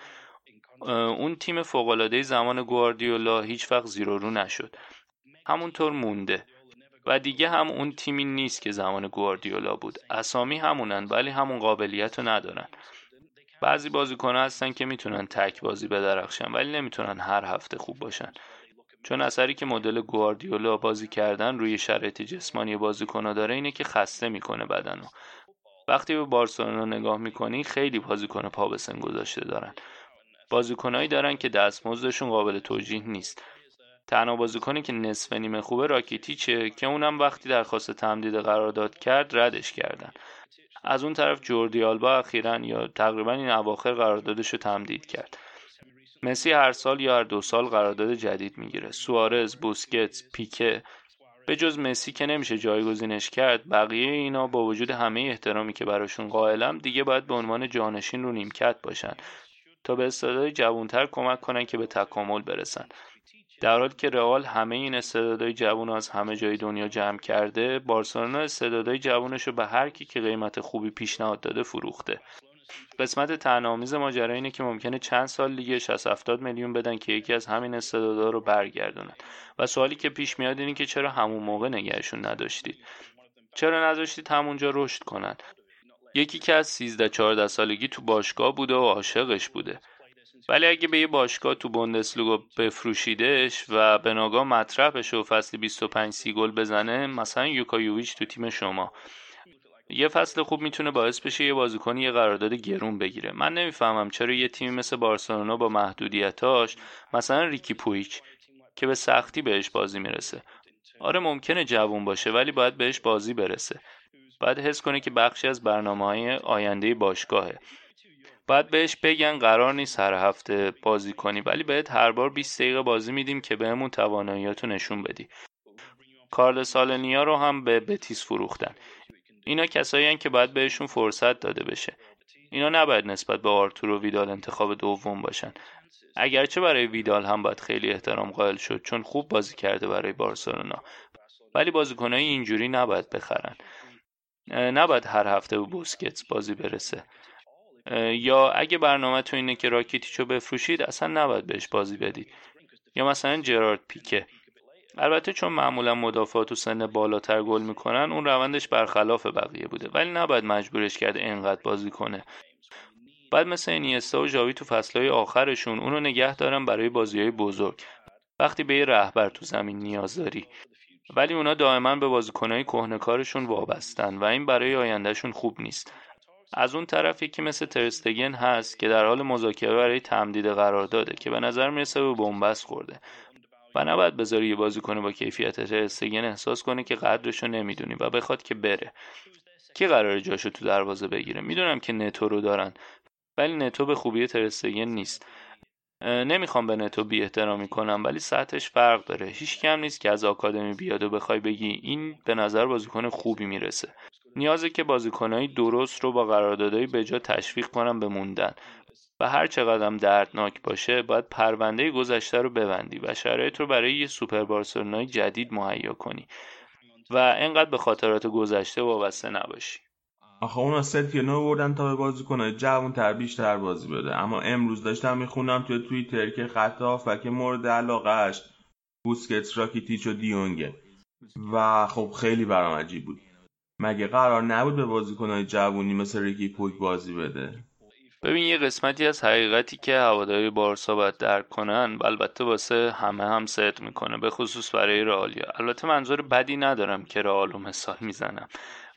اون تیم فوقالعاده زمان گواردیولا هیچ وقت زیرو رو نشد. همونطور مونده. و دیگه هم اون تیمی نیست که زمان گواردیولا بود. اسامی همونن ولی همون قابلیت رو ندارن. بعضی بازیکن هستن که می‌تونن تک بازی بدرخشن ولی نمی‌تونن هر هفته خوب باشن. چون اثری که مدل گواردیولا بازی کردن روی شرایط جسمانی بازیکن داره اینه که خسته می‌کنه بدنو. وقتی به بارسلونا نگاه می‌کنی خیلی بازیکن پا به سن گذاشته دارن. بازیکنایی دارن که دستمزدشون قابل توجیه نیست. تنها بازیکنی که نصف نیمه خوبه راکیتیچه که اونم وقتی درخواست تمدید قرارداد کرد ردش کردن. از اون طرف جوردی آلبا اخیرا یا تقریبا این اواخر قراردادش رو تمدید کرد. مسی هر سال یا هر دو سال قرارداد جدید می‌گیره. سوارز بوسکتس پیکه. به جز مسی که نمیشه جایگزینش کرد بقیه اینا با وجود همه احترامی که براشون قائلم دیگه باید به عنوان جانشین رو نیمکت باشن تا به استعداد جوانتر کمک کنن که به تکامل برسن. در حالی که رئال همه این استعدادهای جوان از همه جای دنیا جمع کرده بارسلونا استعدادهای جوانش رو به هر کی که قیمت خوبی پیشنهاد داده فروخته. قسمت تنامیز ماجرا اینه که ممکنه چند سال لیگ 60 70 میلیون بدن که یکی از همین استعدادها رو برگردونن. و سوالی که پیش میاد اینه که چرا همون موقع نگهشون نداشتید؟ چرا نذاشتید همونجا رشد کنن؟ یکی که از 13 14 سالگی تو باشگاه بوده و عاشقش بوده. ولی اگه به یه باشگاه تو بوندسلیگا بفروشیدش و به ناگاه مطرح بشه و فصلی 25 سی گل بزنه مثلا یوکایوویچ تو تیم شما. یه فصل خوب می‌تونه باعث بشه یه بازیکنی یه قرارداد گرون بگیره. من نمی‌فهمم چرا یه تیم مثل بارسلونا با محدودیتاش مثلا ریکی پویچ که به سختی بهش بازی می‌رسه. آره ممکنه جوون باشه ولی باید بهش بازی برسه. باید حس کنه که بخشی از برنامه های آینده باشگاهه. باید بهش بگن قرار نیست هر هفته بازی کنی ولی بهت هر بار 20 دقیقه بازی میدیم که بهمون تواناییاتو نشون بدی. کارل سالنیا رو هم به بتیس فروختن. اینا کسایی که باید بهشون فرصت داده بشه. اینا نباید نسبت به آرتور و ویدال انتخاب دوم باشن. اگرچه برای ویدال هم باید خیلی احترام قائل شد چون خوب بازی کرده برای بارسلونا. ولی بازیکنهای اینجوری نباید بخرن. نباید هر هفته به بوسکتس بازی برسه. یا اگه برنامه تو اینه که راکیتیچو بفروشید اصلا نباید بهش بازی بدید. یا مثلا جرارد پیکه. البته چون معمولا مدافعات تو سن بالاتر گل می‌کنن اون روندش برخلاف بقیه بوده. ولی نباید مجبورش کرده اینقدر بازی کنه. بعد مثل اینیستا و ژاوی تو فصلهای آخرشون اونو نگه دارن برای بازی های بزرگ. وقتی به یه رهبر تو زمین نیاز داری. ولی اونا دائما به بازیکنهای کهنکارشون وابستن و این برای آیندهشون خوب نیست. از اون طرف یکی مثل ترستگن هست که در حال مذاکره برای تمدید قرار داده که به نظر می‌رسه به بنبست خورده. و نباید بذاری یه بازیکن با کیفیت ترستگن احساس کنه که قدرشو نمی‌دونی و بخواد که بره. کی قرار جاشو تو دروازه بگیره؟ می‌دونم که نتو رو دارن ولی نتو به خوبی ترستگن نیست. نمی‌خوام به نتو بی احترامی کنم ولی سطحش فرق داره. هیچ کم نیست که از آکادمی بیاد و بخوای بگی این به نظر بازیکن خوبی می‌رسه. نیازه که بازیکنهای درست رو با قراردادهای جا تشویق کنم به موندن. و هر چقدر دردناک باشه باید پرونده گذشته رو ببندی و شرایط رو برای یه سوپر بارسلونای جدید مهیا کنی. و انقدر به خاطرات گذشته وابسته نباشی. آخه اونا نو بردن تا به بازی کنه جوان تر بیشتر بازی بده. اما امروز داشتم می‌خونم توی توییتر که خط که مورد علاقهش بوسکتس راکیتیچ و دیونگه. و خب خیلی برام عجیب بود. مگه قرار نبود به بازیکنهای جوونی مثل ریکی پوک بازی بده؟ ببین یه قسمتی از حقیقتی که هواداری بارسا باید درک کنن البته واسه همه هم صدق می‌کنه به خصوص برای رئالیا. البته منظور بدی ندارم که رئالو مثال می‌زنم.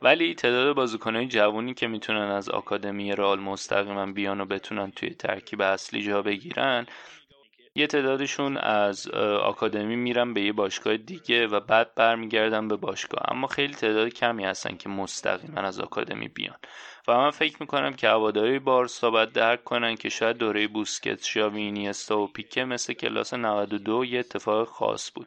ولی تعداد بازیکنهای جوونی که می‌تونن از آکادمی رئال مستقیما بیان و بتونن توی ترکیب اصلی جا بگیرن یه تعدادشون از آکادمی میرن به یه باشگاه دیگه و بعد برمیگردن به باشگاه. اما خیلی تعداد کمی هستن که مستقیما از آکادمی بیان. و من فکر می‌کنم که هواداری بارسا باید درک کنن که شاید دوره بوسکت شاوی اینیستا و پیکه مثل کلاس 92 یه اتفاق خاص بود.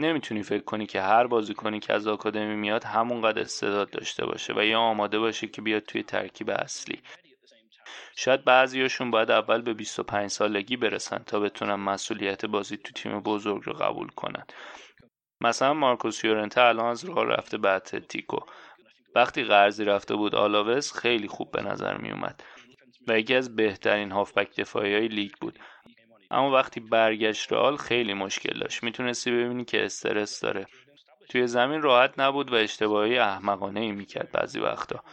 نمی‌تونی فکر کنی که هر بازیکنی که از آکادمی میاد همونقدر استعداد داشته باشه و یا آماده باشه که بیاد توی ترکیب اصلی. شاید بعضیاشون باید اول به 25 سالگی برسن تا بتونن مسئولیت بازی تو تیم بزرگ رو قبول کنن. مثلا مارکوس یورنته الان از راه رفته به اتلتیکو. وقتی قرضی رفته بود آلاوس خیلی خوب به نظر می اومد و یکی از بهترین هافبک دفاعی های لیگ بود. اما وقتی برگشت رئال خیلی مشکل داشت. می‌تونستی ببینی که استرس داره. توی زمین راحت نبود و اشتباهی احمقانه ای می‌کرد بعضی وقتا.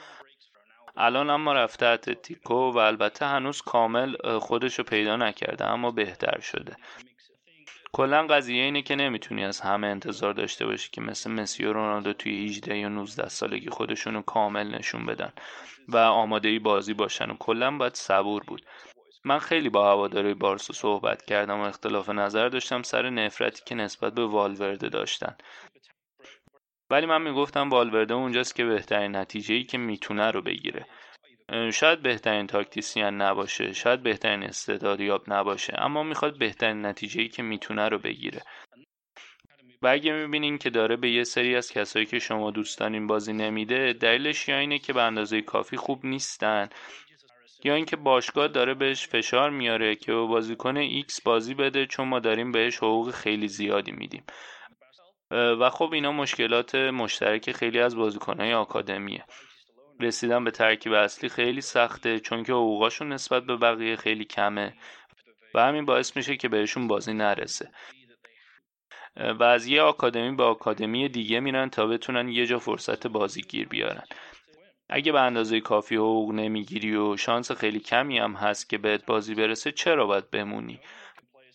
الان اما رفته اتلتیکو و البته هنوز کامل خودشو پیدا نکرده اما بهتر شده. کلا قضیه اینه که نمی‌تونی از همه انتظار داشته باشی که مثل مسی و رونالدو توی 18 یا 19 سالگی خودشونو کامل نشون بدن و آماده ای بازی باشن و کلا باید صبور بود. من خیلی با هواداری بارسا صحبت کردم و اختلاف نظر داشتم سر نفرتی که نسبت به والورده داشتن. ولی من می‌گفتم والورده اونجاست که بهترین نتیجه ای که می‌تونه رو بگیره. شاید بهترین تاکتیسیان نباشه شاید بهترین استعدادیاب نباشه اما می‌خواد بهترین نتیجه ای که می‌تونه رو بگیره. و اگه می‌بینین که داره به یه سری از کسایی که شما دوست دارین بازی نمیده دلیلش یا اینه که به اندازه کافی خوب نیستن یا اینکه باشگاه داره بهش فشار میاره که به بازیکن ایکس بازی بده چون ما داریم بهش حقوق خیلی زیادی میدیم. و خب اینا مشکلات مشترک خیلی از بازیکنهای آکادمیه. رسیدن به ترکیب اصلی خیلی سخته چون که حقوقاشون نسبت به بقیه خیلی کمه و همین باعث میشه که بهشون بازی نرسه. و از یه آکادمی به آکادمی دیگه میرن تا بتونن یه جا فرصت بازی گیر بیارن. اگه به اندازه کافی حقوق نمی‌گیری و شانس خیلی کمی هم هست که بهت بازی برسه چرا باید بمونی؟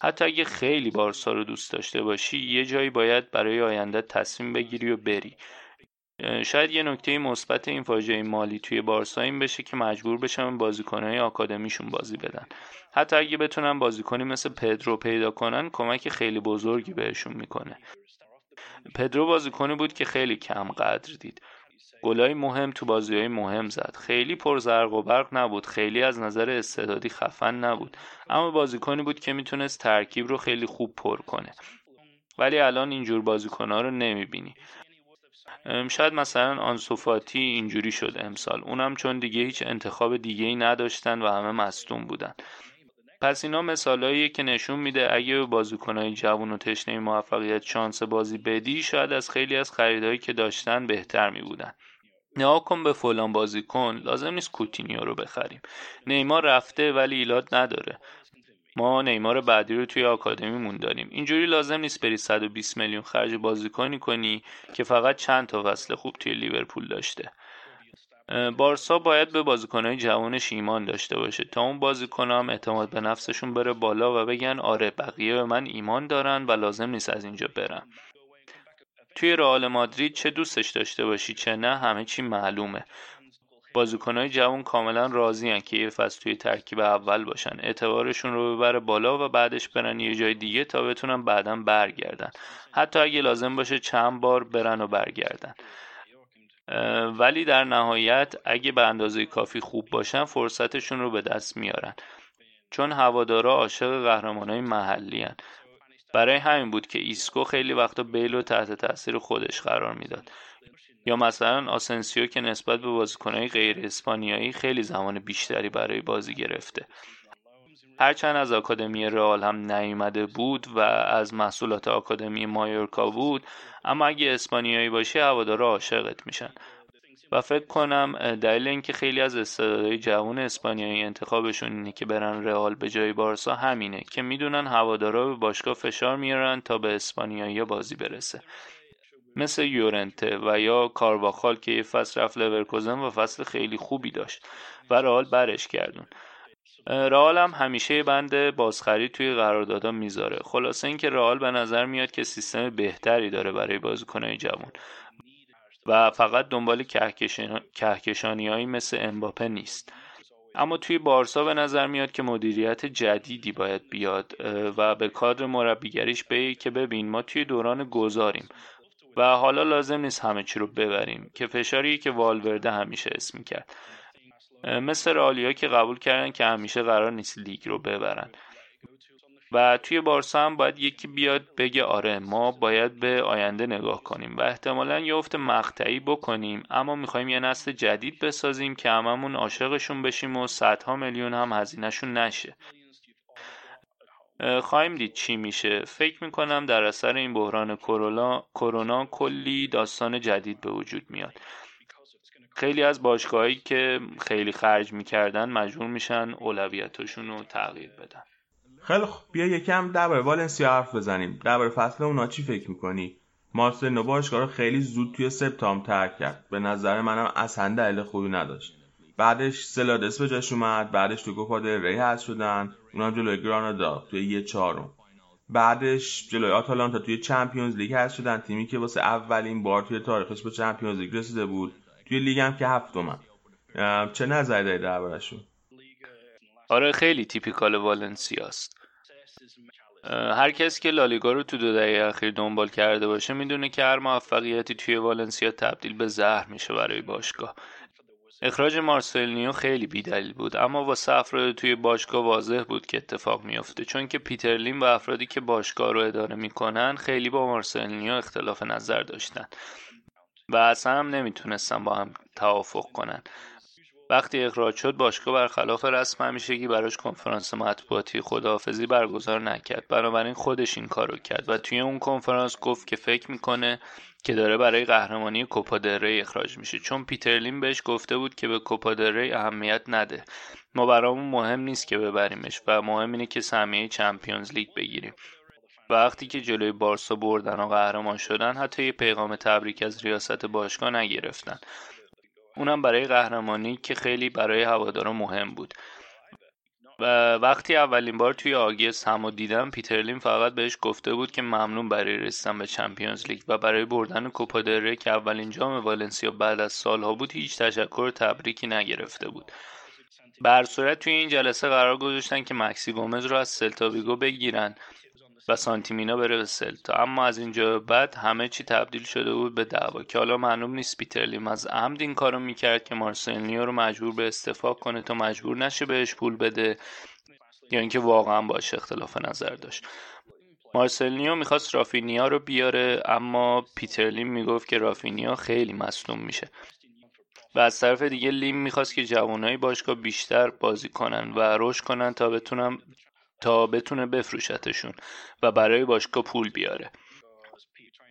حتی اگه خیلی بارسا رو دوست داشته باشی یه جایی باید برای آینده تصمیم بگیری و بری. شاید یه نکته مثبت این فاجعه مالی توی بارسا این بشه که مجبور بشن بازیکنهای آکادمیشون بازی بدن. حتی اگه بتونن بازیکنی مثل پدرو پیدا کنن کمک خیلی بزرگی بهشون می‌کنه. پدرو بازیکنی بود که خیلی کم قدر دید. گلای مهم تو بازی های مهم زد. خیلی پر زرق و برق نبود. خیلی از نظر استعدادی خفن نبود. اما بازیکنی بود که می‌تونست ترکیب رو خیلی خوب پر کنه. ولی الان اینجور بازیکنها رو نمی‌بینی. شاید مثلا آنسوفاتی اینجوری شد امسال. اونم چون دیگه هیچ انتخاب دیگه ای نداشتن و همه مصدوم بودن. پس اینا مثالهایی که نشون میده اگه به بازیکنهای جوون و تشنه موفقیت شانس بازی بدی شاید از خیلی از خریدهایی که داشتن بهتر می بودن نها کن به فلان بازیکن لازم نیست کوتینیو رو بخریم. نیمار رفته ولی ایلاد نداره. ما نیمار بعدی رو توی آکادمیمون داریم. اینجوری لازم نیست بری 120 میلیون خرج بازیکنی کنی که فقط چند تا فصل خوب توی لیورپول داشته. بارسا باید به بازیکنهای جوانش ایمان داشته باشه. تا اون بازیکنام اعتماد به نفسشون بره بالا و بگن آره بقیه به من ایمان دارن و لازم نیست از اینجا برم. توی رئال مادرید چه دوستش داشته باشی چه نه همه چی معلومه. بازیکنهای جوان کاملا راضی که یه فصل توی ترکیب اول باشن. اعتبارشون رو ببره بالا و بعدش برن یه جای دیگه تا بتونن بعدا برگردن. حتی اگه لازم باشه چند بار برن و برگردن. ولی در نهایت اگه به اندازه کافی خوب باشن فرصتشون رو به دست میارن. چون هوادارا عاشق قهرمانای محلی هن. برای همین بود که ایسکو خیلی وقتا بیل رو تحت تاثیر خودش قرار می‌داد. یا مثلا آسنسیو که نسبت به بازیکنهای غیر اسپانیایی خیلی زمان بیشتری برای بازی گرفته. هرچند از آکادمی رئال هم نیومده بود و از محصولات آکادمی مایورکا بود اما اگه اسپانیایی باشی هوادارا عاشقت میشن. و فکر کنم دلیل اینکه خیلی از استعدادهای جوان اسپانیایی انتخابشون اینه که برن رئال به جای بارسا همینه که می‌دونن هوادارا به باشگاه فشار میارن تا به اسپانیایی بازی برسه. مثل یورنته و یا کارواخال که یه فصل رفت لورکوزن و فصل خیلی خوبی داشت و رئال برش کردون رئال هم همیشه بند بازخرید توی قراردادها می‌ذاره. خلاصه اینکه رئال به نظر میاد که سیستم بهتری داره برای بازیکنهای جوان. و فقط دنبال کهکشانی هایی مثل امباپه نیست. اما توی بارسا به نظر میاد که مدیریت جدیدی باید بیاد و به کادر مربیگریش بگه که ببین ما توی دوران گذاریم و حالا لازم نیست همه چی رو ببریم. که فشاری که والورده همیشه اسم کرد مثل رالیا که قبول کردن که همیشه قرار نیست لیگ رو ببرن. و توی بارسا هم باید یکی بیاد بگه آره ما باید به آینده نگاه کنیم و احتمالا یه افت مقطعی بکنیم. اما می‌خوایم یه نسل جدید بسازیم که هممون عاشقشون بشیم و صدها میلیون هم هزینهشون نشه. خواهیم دید چی میشه. فکر می‌کنم در اثر این بحران کرونا کلی داستان جدید به وجود میاد. خیلی از باشگاهایی که خیلی خرج می‌کردن مجبور میشن اولویتاشون رو تغییر بدن. خیلی خوب بیا یکم درباره والنسیا حرف بزنیم. درباره فصل اونا چی فکر می‌کنی؟ مارسلینو باشگاه رو خیلی زود توی سپتامبر ترک کرد. به نظر منم اصلا دلیل خوبی نداشت. بعدش سلادس به جاش اومد بعدش تو کوپا ری هست شدن اونم جلوی گرانادا توی یه چهارم. بعدش جلوی آتالانتا توی Champions League هست شدن. تیمی که واسه اولین بار توی تاریخش به چمپیونز لیگ رسیده بود. توی لیگ هم که هفتمن چه نظری داری دربارشون آره خیلی typical والنسیاست. هر کسی که لالیگا رو تو دو دهه اخیر دنبال کرده باشه می‌دونه که هر موفقیتی توی والنسیا تبدیل به زهر میشه برای باشگاه. اخراج مارسلینو خیلی بیدلیل بود اما واسه افراد توی باشگاه واضح بود که اتفاق میافته. چون که پیتر لیم و افرادی که باشگاه رو اداره می‌کنن خیلی با مارسلینو اختلاف نظر داشتن و اصلا هم نمی‌تونستن با هم توافق کنن. وقتی اخراج شد باشگاه برخلاف رسم همیشگی براش کنفرانس مطبوعاتی خداحافظی برگزار نکرد. بنابراین خودش این کارو کرد و توی اون کنفرانس گفت که فکر می‌کنه که داره برای قهرمانی کوپا ری اخراج میشه. چون پیترلین بهش گفته بود که به کوپا ری اهمیت نده. ما برامون مهم نیست که ببریمش و مهم اینه که سهمیه چمپیونز لیگ بگیریم. وقتی که جلوی بارسا بردن و قهرمان شدن حتی یه پیغام تبریک از ریاست باشگاه نگرفتن. اونم برای قهرمانی که خیلی برای هوادارا مهم بود. و وقتی اولین بار توی آگست همو دیدن پیتر لیم فقط بهش گفته بود که ممنون برای رسیدن به Champions League و برای بردن کوپا که اولین جام والنسیا بعد از سالها بود هیچ تشکر تبریکی نگرفته بود. به هر صورت توی این جلسه قرار گذاشتن که مکسی گومز رو از سلتا ویگو بگیرن. و سانتیمینا بره به سلتا. اما از اینجا بعد همه چی تبدیل شده بود به دعوا که حالا معلوم نیست پیترلیم از عمد این کارو می‌کرد که مارسلینیو رو مجبور به استفا کنه تا مجبور نشه بهش پول بده یا اینکه واقعا باش اختلاف نظر داشت. مارسلینیو می‌خواست رافینیا رو بیاره اما پیترلیم می‌گفت که رافینیا خیلی مصدوم میشه. و از طرف دیگه لیم می‌خواست که جوانای باشگاه بیشتر بازی کنن و رشد کنن تا بتونن تا بتونه بفروشتشون و برای باشگاه پول بیاره.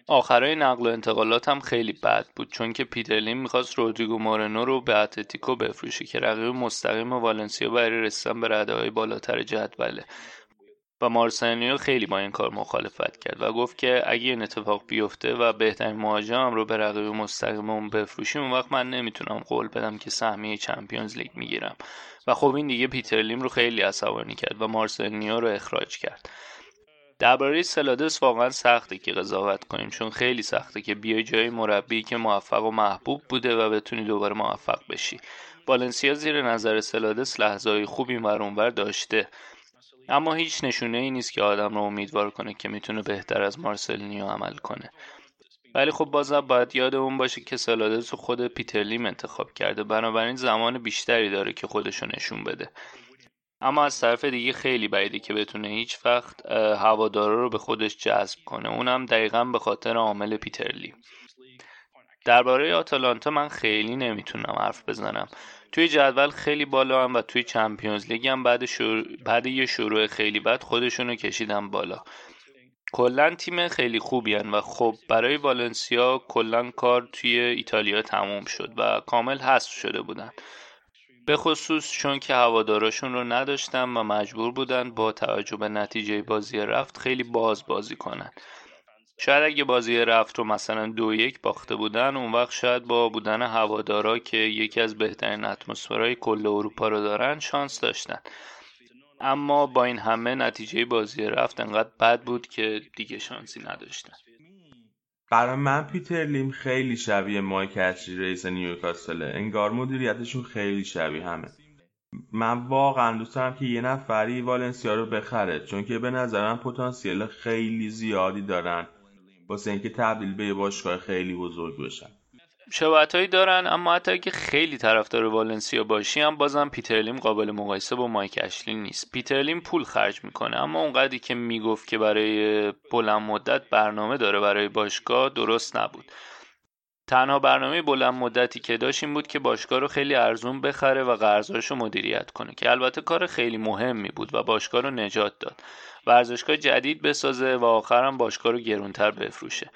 آخرای نقل و انتقالات هم خیلی بد بود چون که پیترلین می‌خواست رودریگو مورنو رو به اتلتیکو بفروشه که رقیب مستقیم والنسیا برای رسیدن به رده های بالاتر جدوله. و مارسنیو خیلی با این کار مخالفت کرد و گفت که اگه این اتفاق بیفته و بهترین مهاجم رو به رقیب مستقیممون بفروشیم اون وقت من نمی‌تونم قول بدم که سهمیه چمپیونز لیگ می‌گیرم. و خب این دیگه پیتر لیم رو خیلی عصبانی کرد و مارسلینیو رو اخراج کرد. درباره سلادس واقعا سخته که قضاوت کنیم چون خیلی سخته که بیای جای مربی که موفق و محبوب بوده و بتونی دوباره موفق بشی. والنسیا زیر نظر سلادس لحظه خوبی مرونور داشته. اما هیچ نشونه ای نیست که آدم رو امیدوار کنه که می‌تونه بهتر از مارسلینیو عمل کنه. ولی خب بازم باید یاد اون باشه که سلادس خود پیتر لیم انتخاب کرده. بنابراین زمان بیشتری داره که خودشو نشون بده. اما از طرف دیگه خیلی بعیده که بتونه هیچ وقت هوادارا رو به خودش جذب کنه. اونم دقیقا به خاطر عامل پیترلی درباره آتالانتا من خیلی نمی‌تونم حرف بزنم. توی جدول خیلی بالا هم و توی چمپیونز لیگ هم بعد, بعد یه شروع خیلی بد خودشونو کشیدن بالا. کلا تیم خیلی خوبی هن و خب برای والنسیا کلا کار توی ایتالیا تموم شد و کامل حذف شده بودن. به خصوص چون که هواداراشون رو نداشتن و مجبور بودن با توجه به نتیجه بازی رفت خیلی باز بازی کنن. شاید اگه بازی رفت رو مثلا دو یک باخته بودن اون وقت شاید با بودن هوادارا که یکی از بهترین اتمسفرهای کل اروپا رو دارن شانس داشتن. اما با این همه نتیجه بازی رفت انقدر بد بود که دیگه شانسی نداشتن. برای من پیتر لیم خیلی شبیه مایک اشری رئیس نیوکاسل. انگار مدیریتشون خیلی شبیه همه. من واقعا دوست دارم که یه نفری والنسیا رو بخره چون که به نظرم پتانسیل خیلی زیادی دارن. واسه اینکه تبدیل به باشگاه خیلی بزرگ بشن. شباهتهایی دارن اما حتی اگه خیلی طرفدار والنسیا باشی هم بازم پیترلیم قابل مقایسه با مایک اشلی نیست. پیترلیم پول خرج می‌کنه اما اونقدری که می‌گفت که برای بلند مدت برنامه داره برای باشگاه درست نبود. تنها برنامه بلند مدتی که داشت این بود که باشگاه رو خیلی ارزون بخره و قرضاش رو مدیریت کنه که البته کار خیلی مهمی بود و باشگاه رو نجات داد. ورزشگاه جدید بسازه و آخرم باشگاه رو گرونتر بفروشه.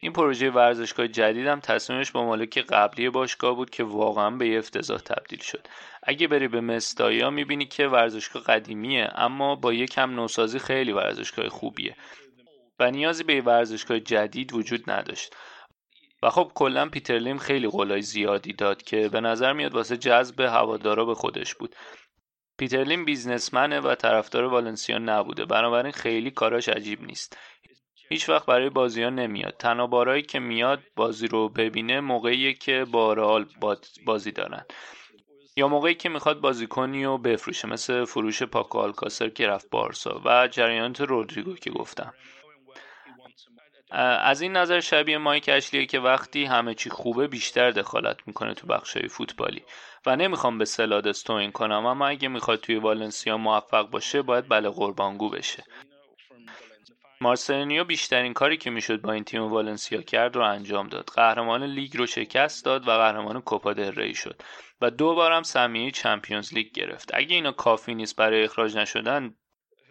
این پروژه ورزشگاه جدیدم تصمیمش با مالک قبلی باشگاه بود که واقعا به یه افتضاح تبدیل شد. اگه بری به مستایا می‌بینی که ورزشگاه قدیمیه اما با یک کم نوسازی خیلی ورزشگاه خوبیه و نیازی به ورزشگاه جدید وجود نداشت. و خب کلا پیتر خیلی قولای زیادی داد که به نظر میاد واسه جذب هوادارا به خودش بود. پیترلین بیزنسمنه و طرفدار والنسیا نبوده. بنابراین خیلی کاراش عجیب نیست. هیچ وقت برای بازی ها نمیاد. تنها بارایی که میاد بازی رو ببینه موقعی که با رئال بازی دارن. یا موقعی که می‌خواد بازیکنی و بفروشه. مثل فروش پاکو آلکاسر که رفت بارسا و جریانات رودریگو که گفتم. از این نظر شبیه مایک اشلیه که وقتی همه چی خوبه بیشتر دخالت می‌کنه تو بخشای فوتبالی. و نمی‌خوام به سلادس توهین کنم اما اگه می‌خواد توی والنسیا موفق باشه باید بله قربانگو بشه. مارسلینو بیشترین کاری که می‌شد با این تیم والنسیا کرد رو انجام داد. قهرمان لیگ رو شکست داد و قهرمان کوپا دل ری شد. و دو بارم سهمیه Champions League گرفت. اگه اینا کافی نیست برای اخراج نشدن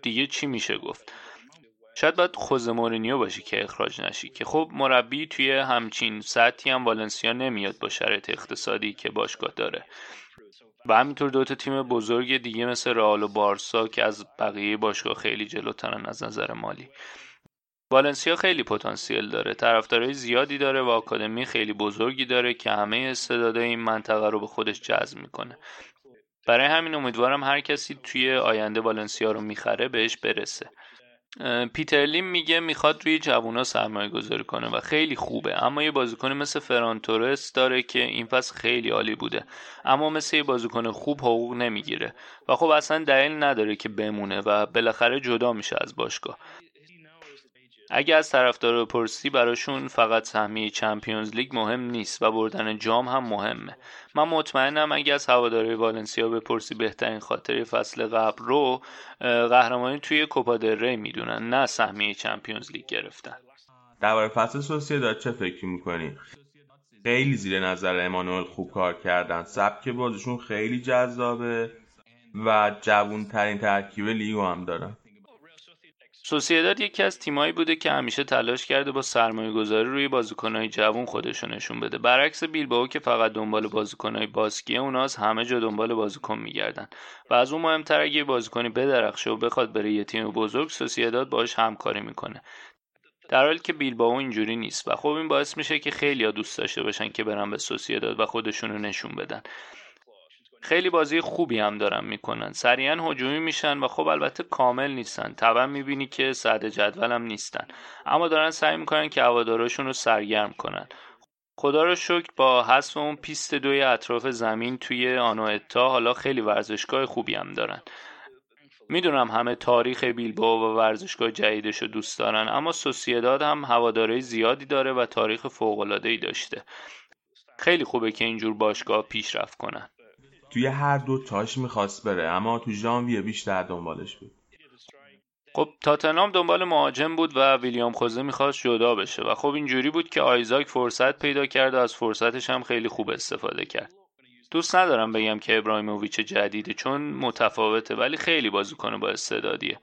دیگه چی میشه گفت؟ شاید باید ژوزه مورینیو باشی که اخراج نشی که خب مربی توی همچین سطحی هم والنسیا نمیاد با شرایط اقتصادی که باشگاه داره. و همینطور دوتا تیم بزرگ دیگه مثل رئال و بارسا که از بقیه باشگاه خیلی جلوترن از نظر مالی. والنسیا خیلی پتانسیل داره طرفدارای زیادی داره و آکادمی خیلی بزرگی داره که همه استعدادهای این منطقه رو به خودش جذب می‌کنه. برای همین امیدوارم هر کسی توی آینده والنسیا رو می‌خره بهش برسه. پیتر لیم میگه می‌خواد روی جوونا سرمایه گذاری کنه و خیلی خوبه. اما یه بازیکن مثل فرانتورس داره که این فصل خیلی عالی بوده. اما مثل یه بازیکن خوب حقوق نمی‌گیره. و خب اصلا دلیل نداره که بمونه و بالاخره جدا میشه از باشگاه. اگه از طرفدار پرسی براشون فقط سهمیه چمپیونز لیگ مهم نیست و بردن جام هم مهمه. من مطمئنم اگه از هواداری والنسیا بپرسی بهترین خاطر فصل قبل رو قهرمانی توی کوپا ری می‌دونن نه سهمیه چمپیونز لیگ گرفتن. درباره فصل داد چه فکر می‌کنی؟ خیلی زیر نظر امانوئل خوب کار کردن. سبک بازشون خیلی جذابه و جوون ترین ترکیب لیگو هم دارن. سوسیداد یکی از تیمایی بوده که همیشه تلاش کرده با سرمایه گذاری روی بازیکنهای جوون خودشون نشون بده. برعکس بیلبائو که فقط دنبال بازیکنهای باسکیه اوناست همه جا دنبال بازیکن میگردن. و از اون مهمتر اگه بازیکنی بدرخشه و بخواد بره یه تیم بزرگ سوسیداد باش همکاری می‌کنه. در حالی که بیلبائو اینجوری نیست. و خب این باعث میشه که خیلی دوست داشته باشن که برن به سوسیداد و خودشونو نشون بدن. خیلی بازی خوبی هم دارن می‌کنن. سریعا هجومی میشن و خب البته کامل نیستن. طبعا می‌بینی که صد جدول هم نیستن. اما دارن سعی می‌کنن که هواداراشون رو سرگرم کنن. خدا رو شکر با حذف اون پیست دوی اطراف زمین توی آنوئتا حالا خیلی ورزشگاه خوبی هم دارن. می‌دونم همه تاریخ بیلبا و ورزشگاه جدیدش رو دوست دارن اما سوسیداد هم هواداری زیادی داره و تاریخ فوق‌العاده‌ای داشته. خیلی خوبه که اینجور باشگاه پیشرفت کنن. توی هر دو تاش می‌خواست بره اما تو ژانویه بیشتر دنبالش بود. خب تاتنام دنبال مهاجم بود و ویلیام خوزه می‌خواست جدا بشه و خب اینجوری بود که آیزاک فرصت پیدا کرد و از فرصتش هم خیلی خوب استفاده کرد. دوست ندارم بگم که ابراهیموویچ جدیده چون متفاوته ولی خیلی بازیکن با استعدادیه.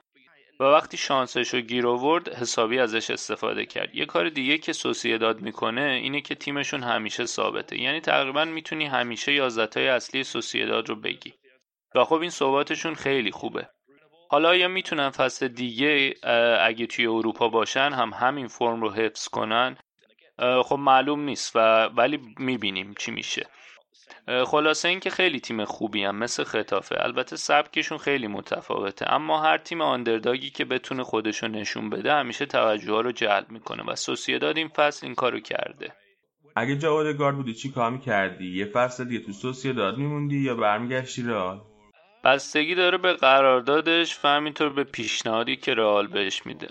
و وقتی شانسش رو گیر آورد حسابی ازش استفاده کرد. یه کار دیگه که سوسیداد می‌کنه اینه که تیمشون همیشه ثابته. یعنی تقریبا می‌تونی همیشه یازدتای اصلی سوسیداد رو بگی. و خب این ثباتشون خیلی خوبه. حالا یا می‌تونن فصل دیگه اگه توی اروپا باشن هم همین فرم رو حفظ کنن خب معلوم نیست و ولی می‌بینیم چی میشه. خلاصه اینکه خیلی تیم خوبی هم مثل خطافه. البته سبکشون خیلی متفاوته. اما هر تیم آندرداگی که بتونه خودشو نشون بده همیشه توجه ها رو جلب می‌کنه و سوسیداد این فصل این کارو کرده. اگه جا اودگارد بودی چی کار می‌کردی؟ یه فصل دیگه تو سوسیداد میموندی یا برمیگشتی رئال؟ بستگی داره به قراردادش و همینطور به پیشنهادی که رئال بهش میده.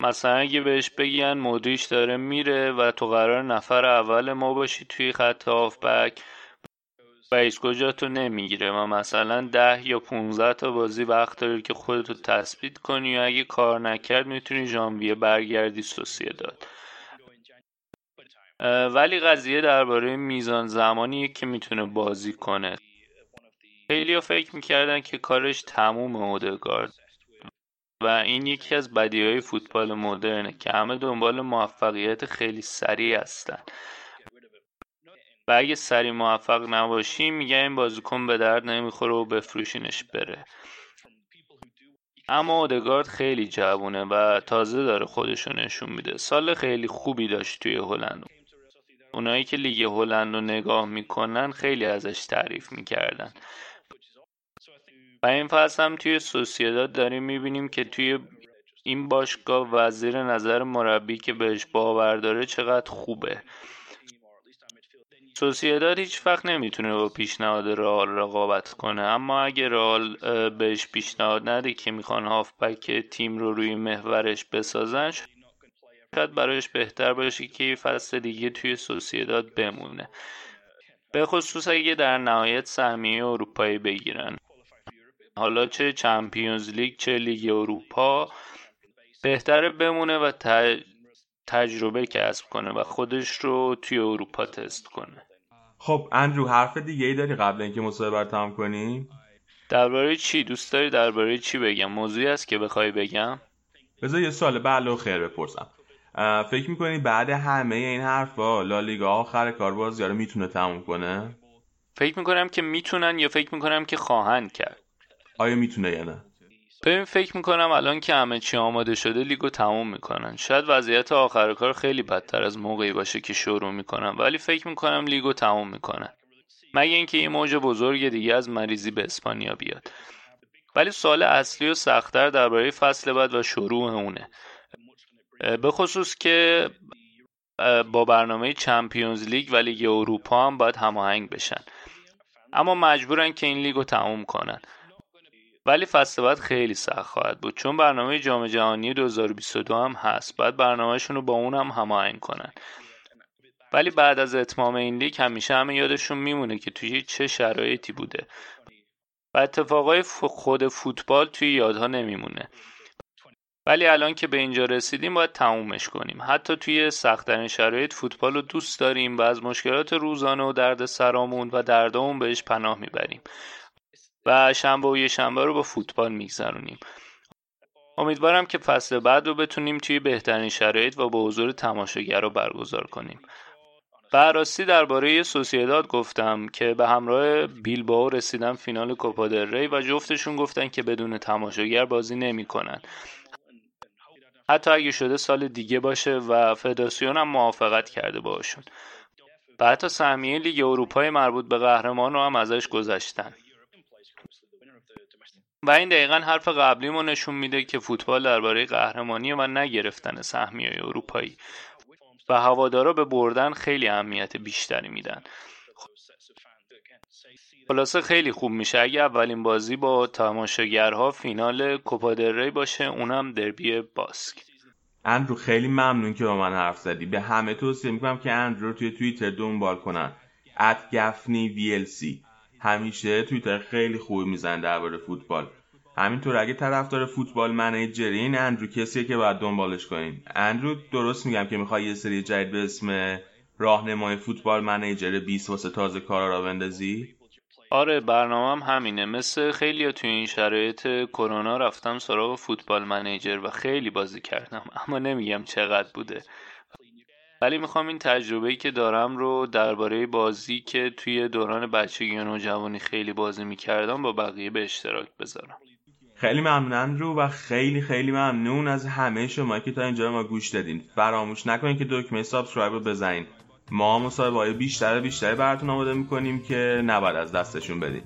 مثلا اگه بهش بگن مودریچ داره میره و تو قرار نفر اول ما باشی توی خط هافبک و کجا تو نمی‌گیره. و مثلا ده یا 15 تا بازی وقت داری که خودتو تثبیت کنی و اگه کار نکرد می‌تونی ژانویه برگردی سوسیه داد. ولی قضیه درباره میزان زمانیه که می‌تونه بازی کنه. خیلی فکر می‌کردن که کارش تموم اودگارد و این یکی از بدی های فوتبال مدرنه که همه دنبال موفقیت خیلی سریع هستن. و اگه سریع موفق نباشی میگه این بازیکن به درد نمی‌خوره و بفروشینش بره. اما اودگارد خیلی جوونه و تازه داره خودشو نشون میده. سال خیلی خوبی داشت توی هلند. اونایی که لیگ هلند رو نگاه می‌کنن خیلی ازش تعریف می‌کردن. این فصل هم توی سوسیداد داریم می‌بینیم که توی این باشگاه وزیر نظر مربی که بهش باور داره چقدر خوبه. سوسیداد هیچ وقت نمی‌تونه با پیشنهاد رئال رقابت کنه اما اگه رئال بهش پیشنهاد نده که می‌خوان هافبک تیم رو روی محورش بسازن شاید برایش بهتر باشه که فصل دیگه توی سوسیداد بمونه. به خصوص اگه در نهایت سهمیه اروپایی بگیرن. حالا چه چمپیونز لیگ چه لیگ اروپا بهتره بمونه و تجربه کسب کنه و خودش رو توی اروپا تست کنه. خب اندرو حرف دیگه ای داری قبل اینکه مصاحبه رو تمام کنیم درباره چی؟ دوست داری درباره چی بگم؟ موضوعی است که بخوای بگم؟ بذار یه سال بعد خیر بپرسم. فکر می‌کنی بعد همه این حرفا لالیگا آخر کار بازی رو می‌تونه تموم کنه؟ فکر می‌کنم که می‌تونن یا فکر می‌کنم که خواهند کرد. آیا می‌تونه یا نه؟ ببین فکر می‌کنم الان که همه چی آماده شده لیگو تموم می‌کنن. شاید وضعیت آخر کار خیلی بدتر از موقعی باشه که شروع می‌کنن ولی فکر می‌کنم لیگو تموم می‌کنن. مگه اینکه یه موج بزرگ دیگه از مریضی به اسپانیا بیاد. ولی سوال اصلی و سختتر درباره فصل بعد و شروع اونه. به خصوص که با برنامه چمپیونز لیگ و لیگ اروپا هم باید هماهنگ بشن. اما مجبورن که این لیگو تموم کنن. ولی فصل بعد خیلی سخت خواهد بود. چون برنامه جام جهانی 2022 هم هست. بعد برنامهشون رو با اون هم هماهنگ کنن. ولی بعد از اتمام این لیگ همیشه همه یادشون میمونه که توی چه شرایطی بوده. و اتفاقای خود فوتبال توی یادها نمیمونه. ولی الان که به اینجا رسیدیم باید تمومش کنیم. حتی توی سختترین شرایط فوتبال رو دوست داریم و از مشکلات روزانه و درد سرامون و دردامون بهش پناه می‌بریم. و شنبه و یه شنبه رو با فوتبال میگذرونیم. امیدوارم که فصل بعد رو بتونیم توی بهترین شرایط و با حضور رو برگزار کنیم. براستی درباره سوسیداد گفتم که به همراه بیلباو رسیدن فینال کوپا ری و جفتشون گفتن که بدون تماشاگر بازی نمی‌کنن. حتی اگه شده سال دیگه باشه و فدراسیون هم موافقت کرده باشون و حتی سهمیه لیگ اروپای مربوط به قهرمان رو هم ازش گذاشتن و این دقیقا حرف قبلیمو نشون میده که فوتبال درباره قهرمانی و نگرفتن سهمیه اروپایی و هوادارا به بردن خیلی اهمیت بیشتری میدن. خلاصه خیلی خوب میشه. اگه اولین بازی با تماشاگرها فینال کوپا ری باشه اونم دربی باسک. اندرو خیلی ممنون که با من حرف زدی. به همه توصیه می‌کنم که اندرو توی توییتر دنبال کنن. ات گفنی وی همیشه توییتر خیلی خوبی میزن درباره فوتبال. همینطور اگه طرفدار فوتبال منیجرین اندرو کسیه که باید دنبالش کنین. اندرو درست میگم که می‌خوای یه سری جدید به اسم راهنمای فوتبال منیجر 20 واسه تازه کارا را بندازی؟ آره برنامهم همینه. مثل خیلی توی این شرایط کرونا رفتم سراغ Football Manager و خیلی بازی کردم اما نمیگم چقدر بوده. ولی می‌خوام این تجربه‌ای که دارم رو درباره بازی که توی دوران بچگی و نوجوانی خیلی بازی می‌کردم با بقیه به اشتراک بذارم. خیلی ممنون رو و خیلی خیلی ممنون از همه شما که تا اینجا ما گوش دادین. فراموش نکنین که دکمه subscribe رو بزنین. ما مصاحبه های بیشتر بیشتری براتون آماده می‌کنیم که نباید از دستشون بدین.